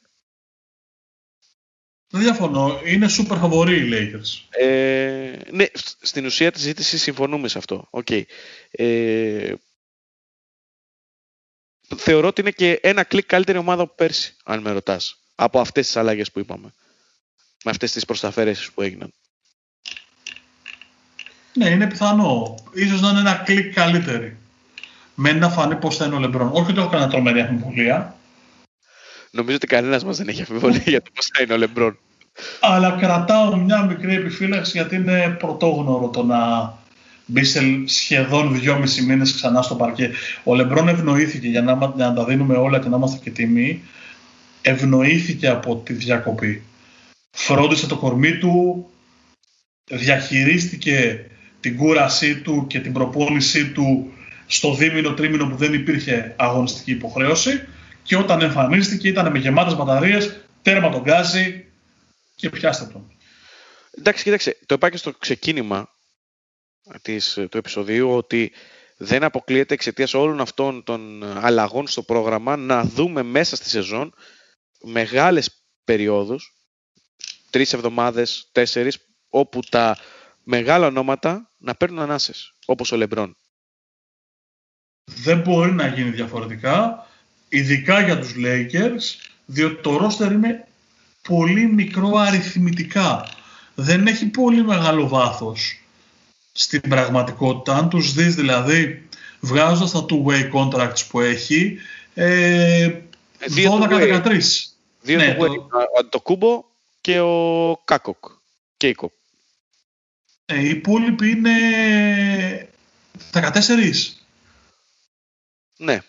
Δεν διαφωνώ. Είναι super φαβορή οι Lakers. Ε, ναι, στην ουσία της ζήτησης συμφωνούμε σε αυτό. Okay. Ε, θεωρώ ότι είναι και ένα κλικ καλύτερη ομάδα από πέρσι, αν με ρωτάς. Από αυτές τις αλλαγές που είπαμε. Με αυτές τις προσταφέρεσει που έγιναν. Ναι, είναι πιθανό. Ίσως να είναι ένα κλικ καλύτερη. Μένει να φανεί πώς θα είναι ο Λεμπρόν. Όχι ότι έχω κανένα τρομερή αμφιβολία. Νομίζω ότι κανένας μας δεν έχει αμφιβολία για το πώς θα είναι ο Λεμπρόν. Αλλά κρατάω μια μικρή επιφύλαξη γιατί είναι πρωτόγνωρο το να μπει σε σχεδόν δυόμισι μήνες ξανά στο παρκέ. Ο Λεμπρόν ευνοήθηκε, για να, να τα δίνουμε όλα και να είμαστε και τίμιοι, ευνοήθηκε από τη διακοπή. Φρόντισε το κορμί του, διαχειρίστηκε την κούρασή του και την προπόνησή του στο δίμηνο τρίμηνο που δεν υπήρχε αγωνιστική υποχρέωση και όταν εμφανίστηκε ήταν με γεμάτες μπαταρίες, τέρμα τον γκάζι και πιάστε τον. Εντάξει, κοίταξε, το είπα και στο ξεκίνημα της, του επεισοδίου ότι δεν αποκλείεται εξαιτίας όλων αυτών των αλλαγών στο πρόγραμμα να δούμε μέσα στη σεζόν μεγάλες περιόδους, τρεις εβδομάδες, τέσσερις, όπου τα μεγάλα ονόματα να παίρνουν ανάσες, όπως ο Λεμπρόν. Δεν μπορεί να γίνει διαφορετικά, ειδικά για τους Lakers, διότι το ρόστερ είναι πολύ μικρό αριθμητικά. Δεν έχει πολύ μεγάλο βάθος στην πραγματικότητα. Αν τους δεις δηλαδή βγάζοντας τα two-way contracts που έχει, ε, 12-13. Δύο ναι, το... Ο Αντετοκούνμπο και ο Κάκοκ. Κέικοκ. Ε, οι υπόλοιποι είναι 14. Ναι.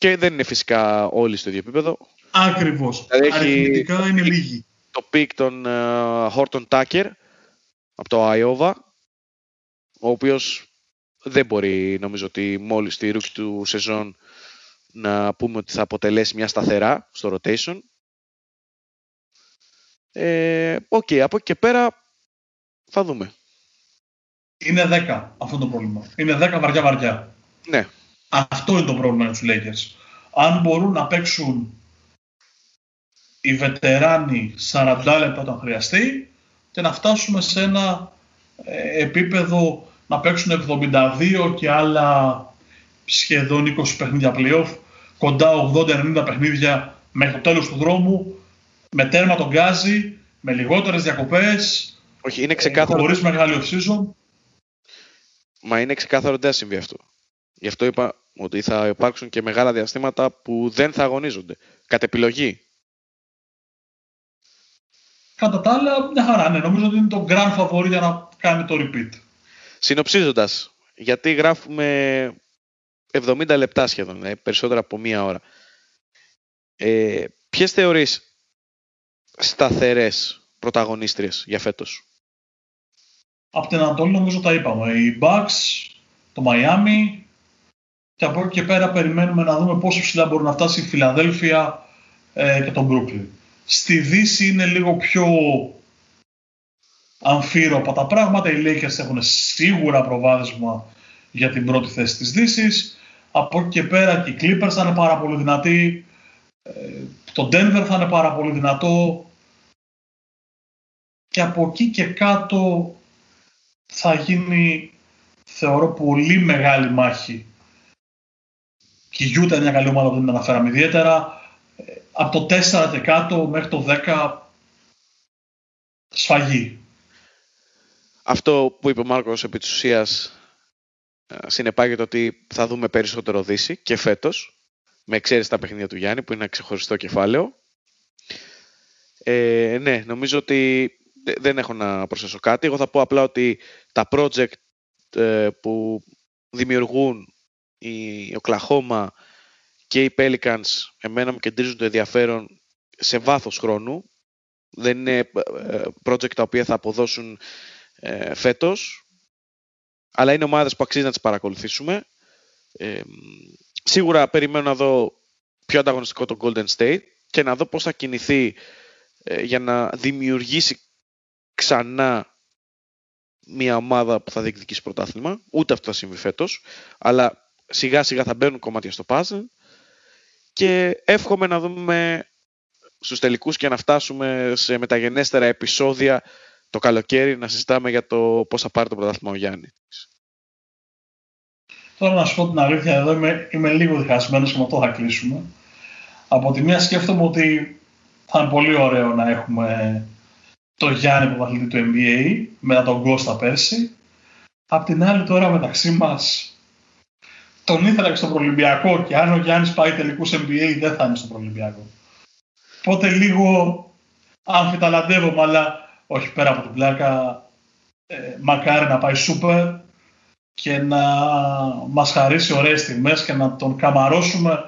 Και δεν είναι φυσικά όλοι στο ίδιο επίπεδο. Ακριβώς. Δηλαδή Αριθμητικά είναι λίγοι. Το pick των uh, Horton Tucker από το Iowa, ο οποίος δεν μπορεί νομίζω ότι μόλις τη ρούκη του σεζόν να πούμε ότι θα αποτελέσει μια σταθερά στο rotation. Ε, okay, από εκεί και πέρα θα δούμε. Είναι 10 αυτό το πρόβλημα. Είναι 10 βαριά βαριά. Ναι. Αυτό είναι το πρόβλημα με τους Lakers. Αν μπορούν να παίξουν οι βετεράνοι 40 λεπτά όταν χρειαστεί και να φτάσουμε σε ένα ε, επίπεδο να παίξουν 72 και άλλα σχεδόν 20 παιχνίδια playoff, κοντά 80-90 παιχνίδια μέχρι το τέλος του δρόμου, με τέρμα τον γκάζι, με λιγότερες διακοπές, Όχι, είναι ξεκάθαρο... χωρίς μεγάλη off-season. Μα είναι ξεκάθαρο ότι δεν θα συμβεί αυτό. Γι' αυτό είπα ότι θα υπάρξουν και μεγάλα διαστήματα που δεν θα αγωνίζονται. Κατ' επιλογή. Κατά τα άλλα, μια χαρά. Ναι, νομίζω ότι είναι το grand favori για να κάνει το repeat. Συνοψίζοντας, γιατί γράφουμε 70 λεπτά σχεδόν, ε, περισσότερα από μία ώρα. Ε, ποιες θεωρείς σταθερές πρωταγωνίστριες για φέτος; Από την Ανατολή νομίζω τα είπαμε. Οι Bucks, το Miami και από εκεί και πέρα περιμένουμε να δούμε πόσο ψηλά μπορεί να φτάσει η Φιλαδέλφια ε, και το Brooklyn. Στη Δύση είναι λίγο πιο αμφίροπα τα πράγματα. Οι Lakers έχουν σίγουρα προβάδισμα για την πρώτη θέση της Δύσης. Από εκεί και πέρα και οι Clippers θα είναι πάρα πολύ δυνατοί. Ε, το Denver θα είναι πάρα πολύ δυνατό. Και από εκεί και κάτω θα γίνει, θεωρώ, πολύ μεγάλη μάχη. Και η Utah είναι μια καλή ομάδα που δεν την αναφέραμε ιδιαίτερα. Ε, από το 4 και κάτω μέχρι το 10 σφαγή. Αυτό που είπε ο Μάρκος επί της ουσίας ε, συνεπάγεται ότι θα δούμε περισσότερο Δύση και φέτος, με εξαίρεση τα παιχνίδια του Γιάννη που είναι ένα ξεχωριστό κεφάλαιο. Ε, ναι, νομίζω ότι δεν έχω να προσθέσω κάτι. Εγώ θα πω απλά ότι τα project ε, που δημιουργούν η Οκλαχώμα και οι Pelicans εμένα μου κεντρίζουν το ενδιαφέρον σε βάθος χρόνου. Δεν είναι ε, project τα οποία θα αποδώσουν ε, φέτος, αλλά είναι ομάδες που αξίζει να τις παρακολουθήσουμε. Ε, σίγουρα περιμένω να δω πιο ανταγωνιστικό το Golden State και να δω πώς θα κινηθεί ε, για να δημιουργήσει ξανά μια ομάδα που θα διεκδικήσει πρωτάθλημα. Ούτε αυτό θα συμβεί φέτος, αλλά σιγά σιγά θα μπαίνουν κομμάτια στο puzzle και εύχομαι να δούμε στους τελικούς και να φτάσουμε σε μεταγενέστερα επεισόδια το καλοκαίρι να συζητάμε για το πώς θα πάρει το πρωτάθλημα ο Γιάννης. Τώρα να σου πω την αλήθεια, εδώ είμαι, είμαι λίγο διχασμένος και με αυτό θα κλείσουμε. Από τη μία σκέφτομαι ότι θα είναι πολύ ωραίο να έχουμε το Γιάννη πρωταθλητή του NBA μετά τον Κώστα πέρσι. Απ' την άλλη τώρα μεταξύ μας τον ήθελα και στο Προλυμπιακό και αν ο Γιάννης πάει τελικούς NBA δεν θα είναι στο Προλυμπιακό. Οπότε λίγο αμφιταλαντεύομαι αλλά όχι πέρα από την πλάκα ε, μακάρι να πάει σούπερ και να μας χαρίσει ωραίες στιγμές και να τον καμαρώσουμε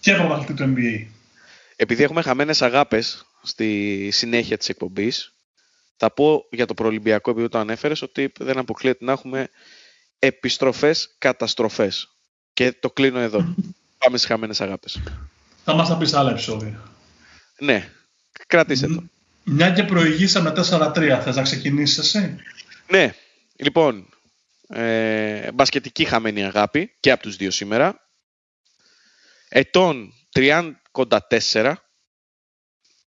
και πρωταθλητή του NBA. Επειδή έχουμε χαμένες αγάπες στη συνέχεια της εκπομπής, θα πω για το προολυμπιακό επειδή το ανέφερες ότι δεν αποκλείεται να έχουμε επιστροφές, καταστροφές. Και το κλείνω εδώ. Πάμε στις χαμένες αγάπες. Θα μας τα πεις άλλα επεισόδια. Ναι, κράτησε το. Μια και προηγήσαμε 4-3, θες να ξεκινήσεις εσύ; Ναι, λοιπόν, ε, μπασκετική χαμένη αγάπη και από τους δύο σήμερα. Ετών 34,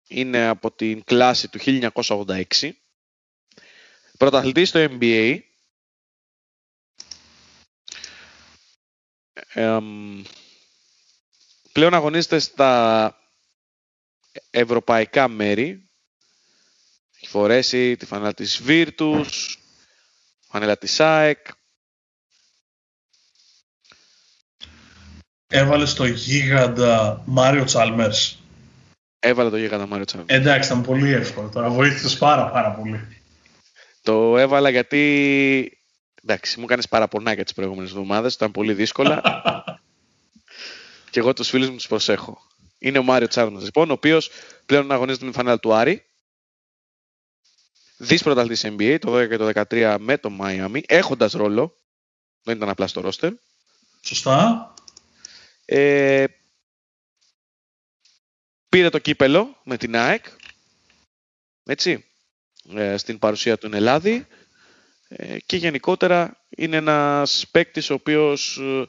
είναι από την κλάση του 1986. Πρωταθλητής στο NBA. Πλέον αγωνίζεται στα ευρωπαϊκά μέρη. Έχει φορέσει τη φανέλα της Virtus, φανέλα της ΑΕΚ. Έβαλε στο γίγαντα Μάριο Τσάλμερς. Έβαλε το γίγαντα Μάριο Τσάλμερς. Εντάξει, ήταν πολύ εύκολο. Τώρα βοήθησες πάρα πάρα πολύ. Το έβαλα γιατί... Εντάξει, μου κάνεις παραπονάκια τις προηγούμενες εβδομάδες, ήταν πολύ δύσκολα. Και εγώ τους φίλους μου τους προσέχω. Είναι ο Μάριο Τσάρμας, λοιπόν, ο οποίος πλέον αγωνίζεται με την φανέλα του Άρη. Δις πρωταθλητής NBA, το 12 και το 13 με το Miami, έχοντας ρόλο. Δεν ήταν απλά στο ρόστερ. Σωστά. Ε, πήρε το κύπελο με την ΑΕΚ. Έτσι. Ε, στην παρουσία του Ελλάδη. Ε, και γενικότερα είναι ένας παίκτης ο οποίος ε,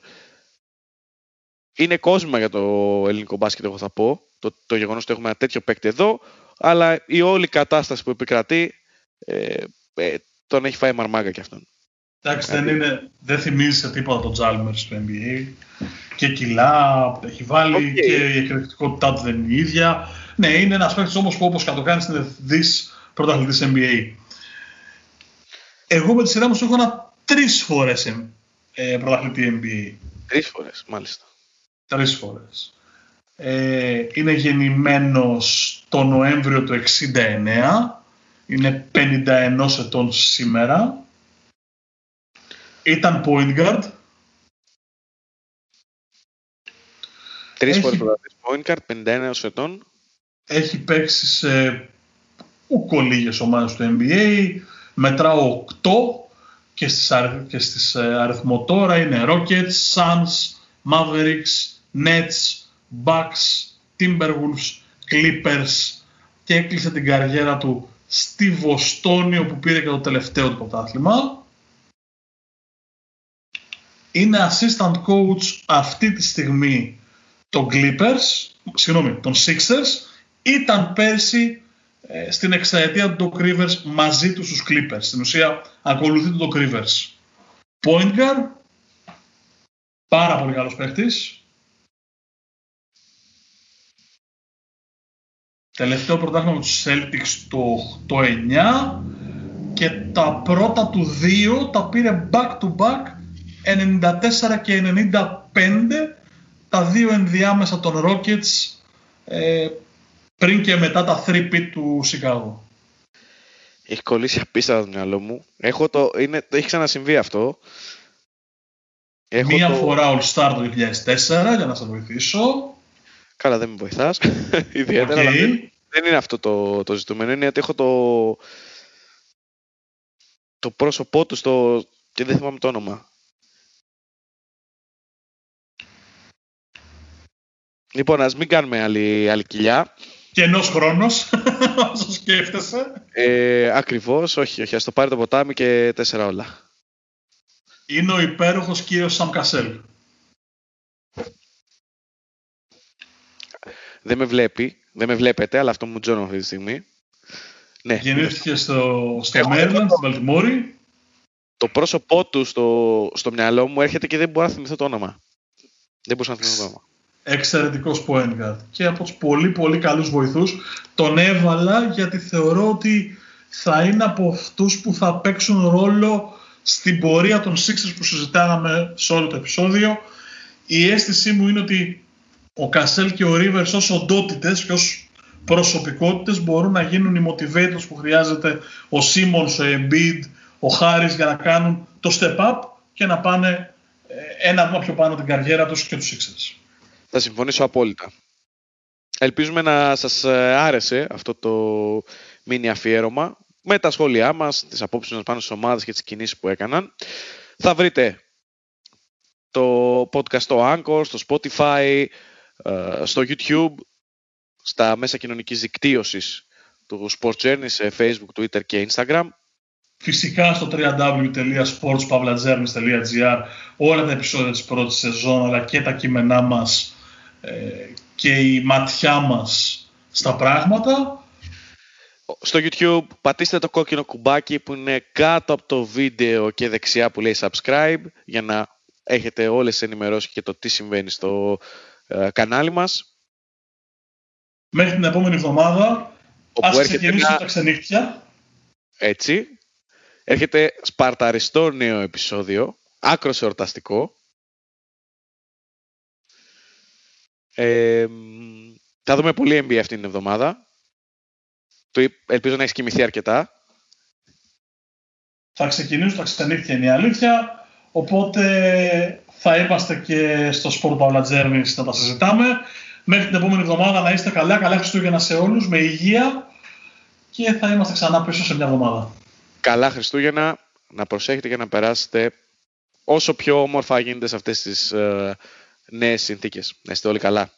είναι κόσμο για το ελληνικό μπάσκετ, εγώ θα πω. Το, το γεγονός ότι έχουμε ένα τέτοιο παίκτη εδώ, αλλά η όλη κατάσταση που επικρατεί ε, ε, τον έχει φάει μαρμάγκα κι αυτόν. Εντάξει, δεν, είναι, δεν θυμίζει σε τίποτα τον Τζάλμερς στο NBA. Και κιλά που έχει βάλει και η εκρηκτικότητά του δεν είναι η ίδια. Ναι, είναι ένας παίκτης όμως που όπως κατοκάνει είναι δι πρωταθλητής NBA. Εγώ με τη σειρά μου σου έχω ένα τρεις φορές ε, πρωταθλητή NBA. Τρεις φορές, μάλιστα. Τρεις φορές. Ε, είναι γεννημένος το Νοέμβριο του 69. Είναι 51 ετών σήμερα. Ήταν point guard. Τρεις φορές πρωταθλητής point guard, 51 ετών. Έχει παίξει σε ούκο λίγες ομάδες του NBA. Μετράω 8 και στις, και στις ε, αριθμοτόρα είναι Rockets, Suns, Mavericks, Nets, Bucks, Timberwolves, Clippers και έκλεισε την καριέρα του στη Βοστόνη όπου πήρε και το τελευταίο του πρωτάθλημα. Είναι assistant coach αυτή τη στιγμή των Clippers, συγγνώμη, των Sixers, ήταν πέρσι ε, στην εξαετία του Doc Rivers μαζί τους στους Clippers. Στην ουσία ακολουθεί τον Doc Rivers. Point guard, πάρα πολύ καλός παίχτης. Τελευταίο πρωτάθλημα με τους Celtics το 8-9 και τα πρώτα του δύο τα πήρε back to back 94 και 95 τα δύο ενδιάμεσα των Rockets ε, πριν και μετά τα 3 του Σικάγο. Έχει κολλήσει απίστευτα το μυαλό μου. Έχω το, είναι, έχει ξανασυμβεί αυτό. Έχω Μία το... φορά All Star το 2004 για να σε βοηθήσω. Καλά δεν με βοηθάς. Ιδιαίτερα. Okay. Δεν, δεν, είναι αυτό το, το ζητούμενο. Είναι ότι έχω το, το πρόσωπό του στο... και δεν θυμάμαι το όνομα. Λοιπόν, ας μην κάνουμε άλλη, άλλη κοιλιά. Και ενός χρόνος, όσο σκέφτεσαι. Ε, ακριβώς, όχι, όχι. Ας το πάρει το ποτάμι και τέσσερα όλα. Είναι ο υπέροχος κύριος Σαμ Κασέλ. Δεν με βλέπει, δεν με βλέπετε, αλλά αυτό μου τζώνω αυτή τη στιγμή. Ναι. Γεννήθηκε στο, στο Μέρλαντ, στην Βαλτιμόρη. Το πρόσωπό του στο, στο μυαλό μου έρχεται και δεν μπορώ να θυμηθώ το όνομα. Δεν μπορούσα να θυμηθώ το όνομα εξαιρετικός point guard και από τους πολύ πολύ καλούς βοηθούς. Τον έβαλα γιατί θεωρώ ότι θα είναι από αυτούς που θα παίξουν ρόλο στην πορεία των Sixers που συζητάγαμε σε όλο το επεισόδιο. Η αίσθησή μου είναι ότι ο Κασέλ και ο Rivers ως οντότητες και ως προσωπικότητες μπορούν να γίνουν οι motivators που χρειάζεται ο Simmons, ο Embiid, ο Harris για να κάνουν το step up και να πάνε ε, ένα βήμα πιο πάνω την καριέρα τους και τους Sixers. Θα συμφωνήσω απόλυτα. Ελπίζουμε να σας ε, άρεσε αυτό το μίνι αφιέρωμα με τα σχόλιά μας, τις απόψεις μας πάνω στις ομάδες και τις κινήσεις που έκαναν. Θα βρείτε το podcast στο Anchor, στο Spotify, ε, στο YouTube, στα μέσα κοινωνικής δικτύωσης του Sports Journey σε Facebook, Twitter και Instagram. Φυσικά στο www.sportspavlajourneys.gr όλα τα επεισόδια της πρώτης σεζόν αλλά και τα κείμενά μας ε, και η ματιά μας στα πράγματα. Στο YouTube πατήστε το κόκκινο κουμπάκι που είναι κάτω από το βίντεο και δεξιά που λέει subscribe για να έχετε όλες τις ενημερώσεις και το τι συμβαίνει στο ε, κανάλι μας. Μέχρι την επόμενη εβδομάδα ας ξεκινήσουμε τα ξενύχτια. Έτσι. Έρχεται σπαρταριστό νέο επεισόδιο, άκρος εορταστικό. Ε, θα δούμε πολύ NBA αυτή την εβδομάδα. Ελπίζω να έχει κοιμηθεί αρκετά. Θα ξεκινήσω τα ξενύχτια είναι η αλήθεια. Οπότε θα είμαστε και στο Sport Paula Journeys να τα συζητάμε. Μέχρι την επόμενη εβδομάδα να είστε καλά, καλά Χριστούγεννα σε όλους, με υγεία και θα είμαστε ξανά πίσω σε μια εβδομάδα. Καλά Χριστούγεννα, να προσέχετε και να περάσετε όσο πιο όμορφα γίνεται σε αυτές τις ε, νέες συνθήκες. Να είστε όλοι καλά.